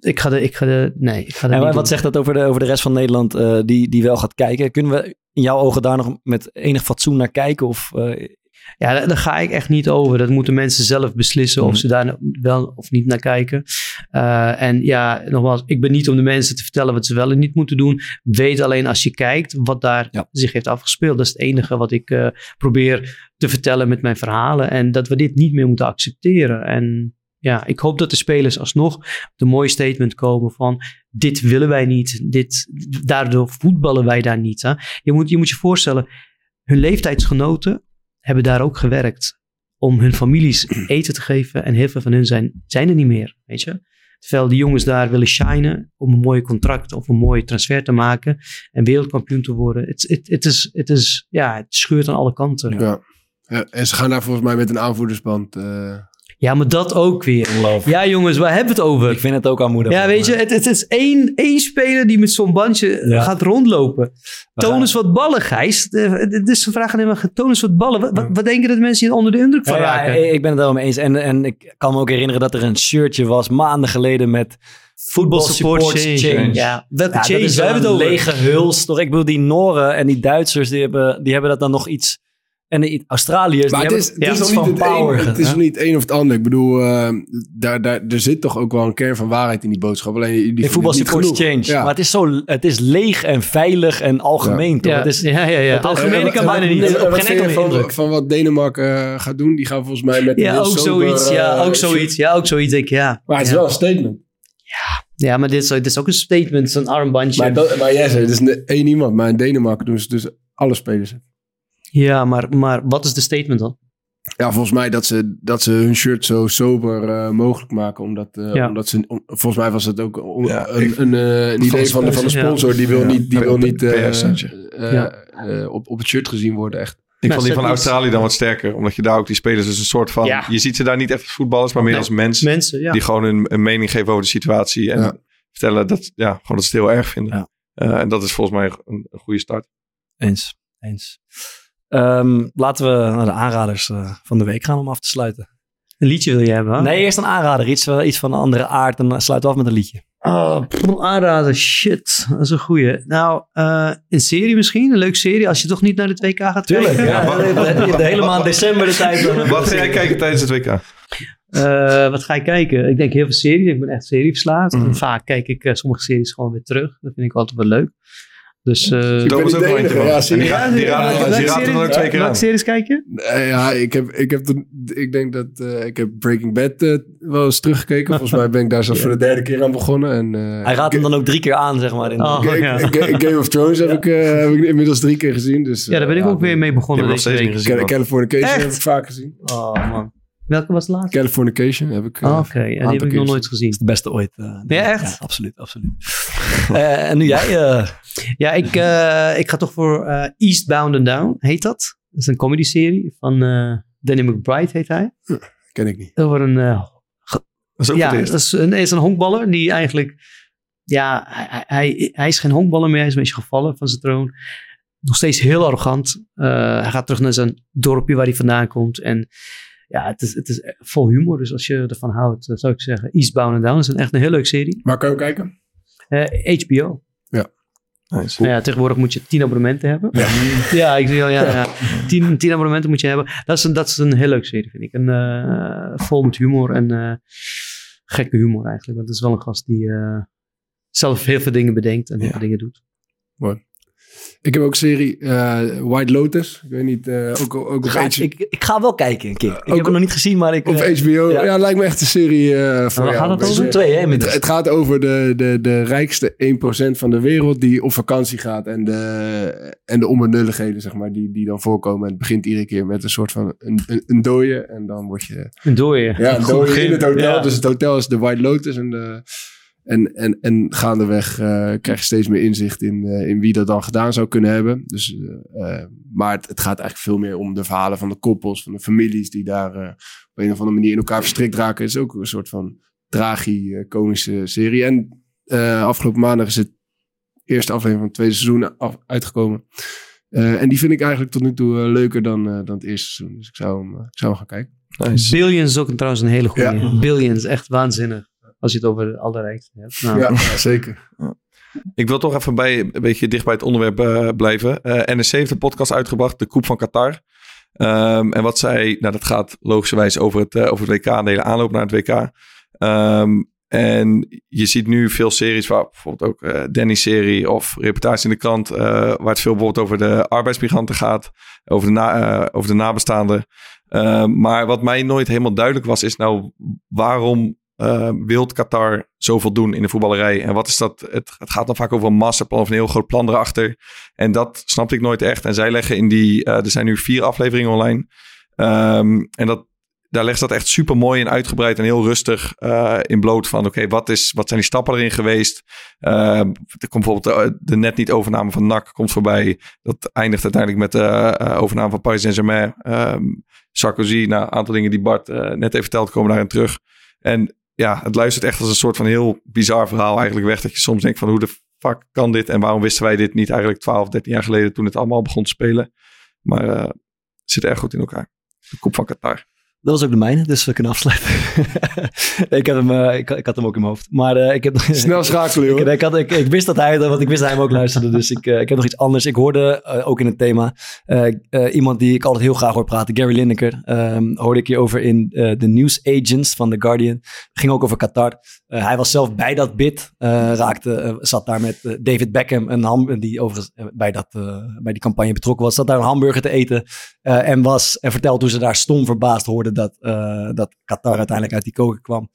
ik ga de... Ik ga de nee, ik ga de En niet wat doen. zegt dat over de, over de rest van Nederland eh, die, die wel gaat kijken? Kunnen we in jouw ogen daar nog met enig fatsoen naar kijken? Of, eh, Ja, daar, ga ik echt niet over. Dat moeten mensen zelf beslissen of Mhm. ze daar nou wel of niet naar kijken. Eh, en ja, nogmaals, ik ben niet om de mensen te vertellen wat ze wel en niet moeten doen. Weet alleen als je kijkt wat daar Ja. zich heeft afgespeeld. Dat is het enige wat ik eh, probeer te vertellen met mijn verhalen. En dat we dit niet meer moeten accepteren. En ja, ik hoop dat de spelers alsnog op een mooi statement komen van dit willen wij niet. Dit, daardoor voetballen wij daar niet. Hè? Je, moet, je moet je voorstellen, hun leeftijdsgenoten hebben daar ook gewerkt om hun families [CLEARS THROAT] eten te geven. En heel veel van hun zijn, zijn er niet meer, weet je. Terwijl die jongens daar willen shinen om een mooi contract of een mooie transfer te maken en wereldkampioen te worden. Het, het, het, is, het, is, ja, het scheurt aan alle kanten. Ja, en ze gaan daar volgens mij met een aanvoerdersband. Eh, maar dat ook weer. Ja, jongens, waar hebben we het over? ik vind het ook aanmoedigend. Ja, weet je, het, het is één, één speler die met zo'n bandje Ja. gaat rondlopen. Toon eens wat ballen, Gijs. Dit is de vraag aan hem. Toon eens wat ballen. Wat, wat, wat denken dat mensen hier onder de indruk van Ja, ja, raken? ik ben het wel mee eens. En, en ik kan me ook herinneren dat er een shirtje was maanden geleden met Football support Support change. Change. Ja, Ja, change? dat is hebben een het over? lege huls. Toch? Ik bedoel, die Noren en die Duitsers, die hebben, die hebben dat dan nog iets... En de Australiërs, Maar die het is, hebben het is nog niet het power. een, het is niet het of het ander. Ik bedoel, eh, daar, daar, er zit toch ook wel een kern van waarheid in die boodschap. Alleen die In niet Support genoeg. Change. Ja. Maar het is, zo, het is leeg en veilig en algemeen. Toch? Ja, Het is, ja, ja, ja. het- Algemeen het- kan het- bijna niet. het- En op geen enkele van, van wat Denemarken eh, gaat doen? Die gaan volgens mij met Ja, ook sober, zoiets. Ja, eh, ook zoiets. Ja, ook zoiets. Denk ik, ja. Maar het is ja. wel een statement. Ja, maar dit is, dit is ook een statement, zo'n armbandje. Maar, dat, maar jij zei, het is een- één iemand. Maar in Denemarken doen ze dus alle spelers het. Ja, maar, maar wat is de statement dan? Ja, volgens mij dat ze, dat ze hun shirt zo sober eh, mogelijk maken. Omdat, eh, Ja. omdat ze, om- volgens mij was het ook om- Ja, een, ik- een, eh, een idee van de, van de Ja. sponsor. Die wil Ja. niet, die wil niet eh, eh, eh, op, op het shirt gezien worden. Echt. Ik vond die zet van Australië dan wat sterker. Omdat je daar ook die spelers dus een soort van... Ja. Je ziet ze daar niet echt als voetballers, maar meer Nee. als mens. Mensen, ja. Die gewoon een, een mening geven over de situatie. En Ja. vertellen dat, ja, gewoon dat ze het heel erg vinden. Ja. Eh, en dat is volgens mij een, een goede start. Eens. Eens. Ehm, laten we naar de aanraders eh, van de week gaan om af te sluiten. Een liedje wil je hebben, hè? Nee, eerst een aanrader. Iets, eh, iets van een andere aard. En dan sluiten we af met een liedje. Oh, pff, aanraden. Shit, dat is een goeie. Nou, eh, een serie misschien? Een leuke serie als je toch niet naar de 2K gaat Tuurlijk. kijken? Ja, [LAUGHS] hebt de hele maand december de tijd. Wat ga jij kijken tijdens het WK? Eh, wat ga ik kijken? Ik denk heel veel series. Ik ben echt serieverslaafd. En vaak kijk ik sommige series gewoon weer terug. Dat vind ik altijd wel leuk. Dus... eh, ben Thomas niet ook eentje van. ja, zie die je. raden ook twee keer aan. series kijk je? Eh, ja, ik heb, ik heb toen, ik denk dat eh, ik heb Breaking Bad eh, wel eens teruggekeken. Volgens mij ben ik daar zelfs [LAUGHS] voor de derde keer aan begonnen. En, eh, Hij raadt hem dan ook drie keer aan, zeg maar. In Oh, Ga- ja. Ga- Game of Thrones heb ik, eh, heb ik inmiddels drie keer gezien. Dus, Ja, daar ben ik eh, ook weer mee begonnen heb ik nog deze steeds week. niet gezien. Cal- Californication Echt? heb ik vaak gezien. Oh man. Welke was de laatste? Californication heb ik. Oh, Oké, ja, die aantal heb ik keer nog nooit gezien. de beste ooit. eh, Ja, echt? absoluut, absoluut. [LAUGHS] Eh, en nu jij. eh, Ja, ik, eh, ik ga toch voor eh, Eastbound and Down, heet dat. Dat is een comedy-serie van eh Danny McBride, heet hij. Ken ik niet. Over een... eh, Dat is ook ja, het dat is een, is een honkballer die eigenlijk... Ja, hij, hij, hij is geen honkballer meer. Hij is een beetje gevallen van zijn troon. Nog steeds heel arrogant. Eh, hij gaat terug naar zijn dorpje waar hij vandaan komt. En ja, het is, het is vol humor. Dus als je ervan houdt, eh, zou ik zeggen Eastbound and Down. is een echt een heel leuke serie. Maar kan je ook kijken? Eh, HBO. Nice. Nou ja, tegenwoordig moet je tien abonnementen hebben. Ja, [LAUGHS] ik zie al, ja, ja. Tien, tien abonnementen moet je hebben. Dat is een, dat is een heel leuke serie, vind ik. Een, eh, vol met humor en eh, gekke humor eigenlijk. Want het is wel een gast die eh, zelf heel veel dingen bedenkt en heel veel dingen doet. Mooi. Ik heb ook een serie eh, White Lotus. Ik weet niet, eh, ook, ook op Ga- ik, ik ga wel kijken een keer. Ik ook heb hem nog niet gezien, maar ik... Op eh, HBO. ja. Ja. lijkt me echt een serie eh voor waar jou. gaat het Weet over? Twee, hè, het, het gaat over de, de, de rijkste 1% van de wereld die op vakantie gaat. En de, en de onbenulligheden, zeg maar, die, die dan voorkomen. En het begint iedere keer met een soort van een, een, een dooie. En dan word je... Een dooie. Ja, een dooie in het hotel. Ja. Dus het hotel is de White Lotus. En, de, en, en, en gaandeweg eh, krijg je steeds meer inzicht in, eh, in wie dat dan gedaan zou kunnen hebben. Dus, eh, maar het, het gaat eigenlijk veel meer om de verhalen van de koppels, van de families die daar eh, op een of andere manier in elkaar verstrikt raken. Het is ook een soort van tragicomische serie. En eh, afgelopen maandag is het eerste aflevering van het tweede seizoen af- uitgekomen. Eh, en die vind ik eigenlijk tot nu toe leuker dan, eh, dan het eerste seizoen. Dus ik zou hem, ik zou hem gaan kijken. Billions is ook een, trouwens een hele goede. Ja. Billions, echt waanzinnig. Als je het over de allerrijkste hebt. Nou. Ja, zeker. Ik wil toch even bij, een beetje dicht bij het onderwerp eh, blijven. Eh NSC heeft een podcast uitgebracht, de Koep van Qatar. Ehm, en wat zij, nou dat gaat logischerwijs over het, eh, over het WK, de hele aanloop naar het WK. Ehm, en je ziet nu veel series, waar bijvoorbeeld ook eh Danny-serie of reportage in de krant, eh, waar het veel bijvoorbeeld over de arbeidsmigranten gaat, over de, na, eh, over de nabestaanden. Ehm, maar wat mij nooit helemaal duidelijk was, is nou waarom eh, wil Qatar zoveel doen in de voetballerij? En wat is dat? Het, het gaat dan vaak over een masterplan of een heel groot plan erachter. En dat snapte ik nooit echt. En zij leggen in die, eh, er zijn nu vier afleveringen online. Ehm, en dat, daar legt dat echt super mooi en uitgebreid en heel rustig eh, in bloot van: oké, wat is wat zijn die stappen erin geweest? Ehm, er komt bijvoorbeeld de, net niet overname van NAC komt voorbij. Dat eindigt uiteindelijk met de overname van Paris Saint-Germain. Ehm, Sarkozy, nou, een aantal dingen die Bart net heeft verteld, komen daarin terug. En ja, het luistert echt als een soort van heel bizar verhaal eigenlijk weg. Dat je soms denkt van hoe de fuck kan dit? En waarom wisten wij dit niet eigenlijk 12, 13 jaar geleden toen het allemaal begon te spelen? Maar eh, het zit erg goed in elkaar. De kop van Qatar. Dat was ook de mijne, dus we kunnen afsluiten. [LAUGHS] ik, heb hem, eh, ik, ik had hem ook in mijn hoofd. Maar eh, ik heb... Snel schakelen, [LAUGHS] ik, ik, had, ik, ik wist dat hij, want ik wist dat hij hem ook luisterde. Dus ik, eh, ik heb nog iets anders. Ik hoorde ook in het thema iemand die ik altijd heel graag hoor praten, Gary Lineker. ehm, hoorde ik hierover in de News Agents van The Guardian. Ging ook over Qatar. Hij was zelf bij dat bid. raakte, zat daar met David Beckham, een ham, die overigens bij, dat, bij die campagne betrokken was. Zat daar een hamburger te eten. en, was, en vertelde hoe ze daar stom verbaasd hoorden dat, eh, dat Qatar uiteindelijk uit die koken kwam.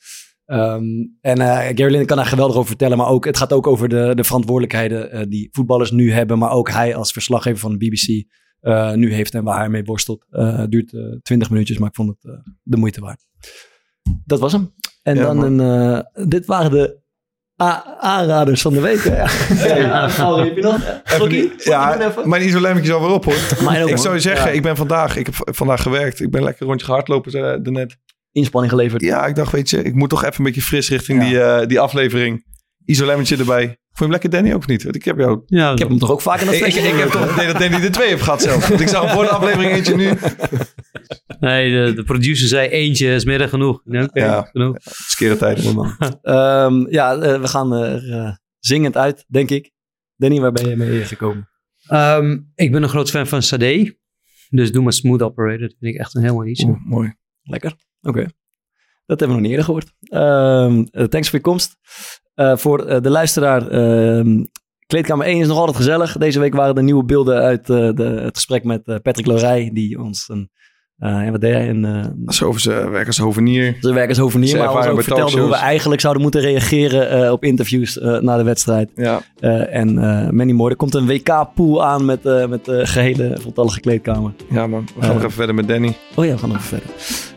Ehm, en eh Gary Lineker kan daar geweldig over vertellen. Maar ook, het gaat ook over de, de verantwoordelijkheden eh, die voetballers nu hebben. Maar ook hij als verslaggever van de BBC nu heeft en waar hij mee worstelt. Het duurt 20 minuutjes, maar ik vond het de moeite waard. Dat was hem. En Ja, dan een, dit waren de aanraders van de week. hè. Ja. Ja, Paul, heb je nog? Flokkie? Ja, mijn isolemmetje is alweer op hoor. Ook, ik zou je zeggen, Ja. ik ben vandaag, ik heb vandaag gewerkt. Ik ben lekker een rondje gehardlopen uh, daarnet. Inspanning geleverd. Ja, ik dacht, weet je, ik moet toch even een beetje fris richting die, eh, die aflevering. Isolemmetje erbij. Vond je hem lekker Danny ook niet? Want ik heb jou... Ja, Ik heb hem toch ook vaak in dat Ik, ik, flesje ik heb toch dat Danny er twee heeft gehad zelf. Want ik zag hem voor de aflevering eentje nu. Nee, de, de producer zei eentje is meer dan genoeg. Nee, Ja. genoeg. Skere tijden. man. Ehm, ja, eh, we gaan er eh, zingend uit, denk ik. Danny, waar ben je mee gekomen? Ehm, ik ben een groot fan van Sade. Dus doe maar Smooth Operator. Dat vind ik echt een helemaal iets. Oeh, mooi. Lekker. Oké. Dat hebben we nog niet eerder gehoord. Ehm, eh, thanks voor je komst. Eh, voor eh, de luisteraar, ehm, Kleedkamer 1 is nog altijd gezellig. Deze week waren er nieuwe beelden uit eh, de, het gesprek met Patrick Lorij, die ons een, ja, wat deed hij? Een, Zo over zijn werk als hovenier. zijn werk als hovenier, maar ons ook vertelde hoe we eigenlijk zouden moeten reageren op interviews na de wedstrijd. Ja. En many more. Er komt een WK-pool aan met, met de gehele voltallige kleedkamer. ja man, we gaan nog even verder met Danny. Oh ja, we gaan nog verder.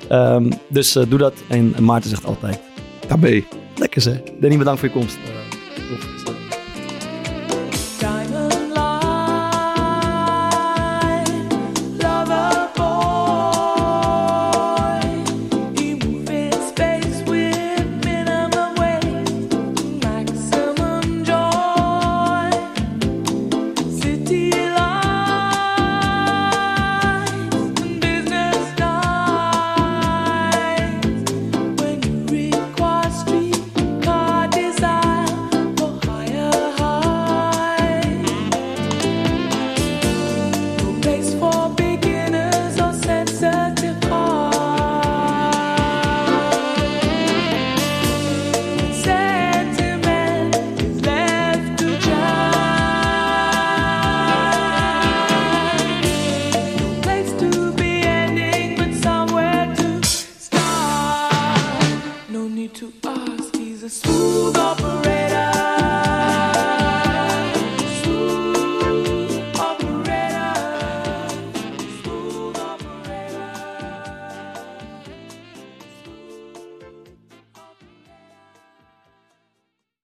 Ehm, dus doe dat. En Maarten zegt altijd, Tabé. Lekker zeg. Danny, bedankt voor je komst.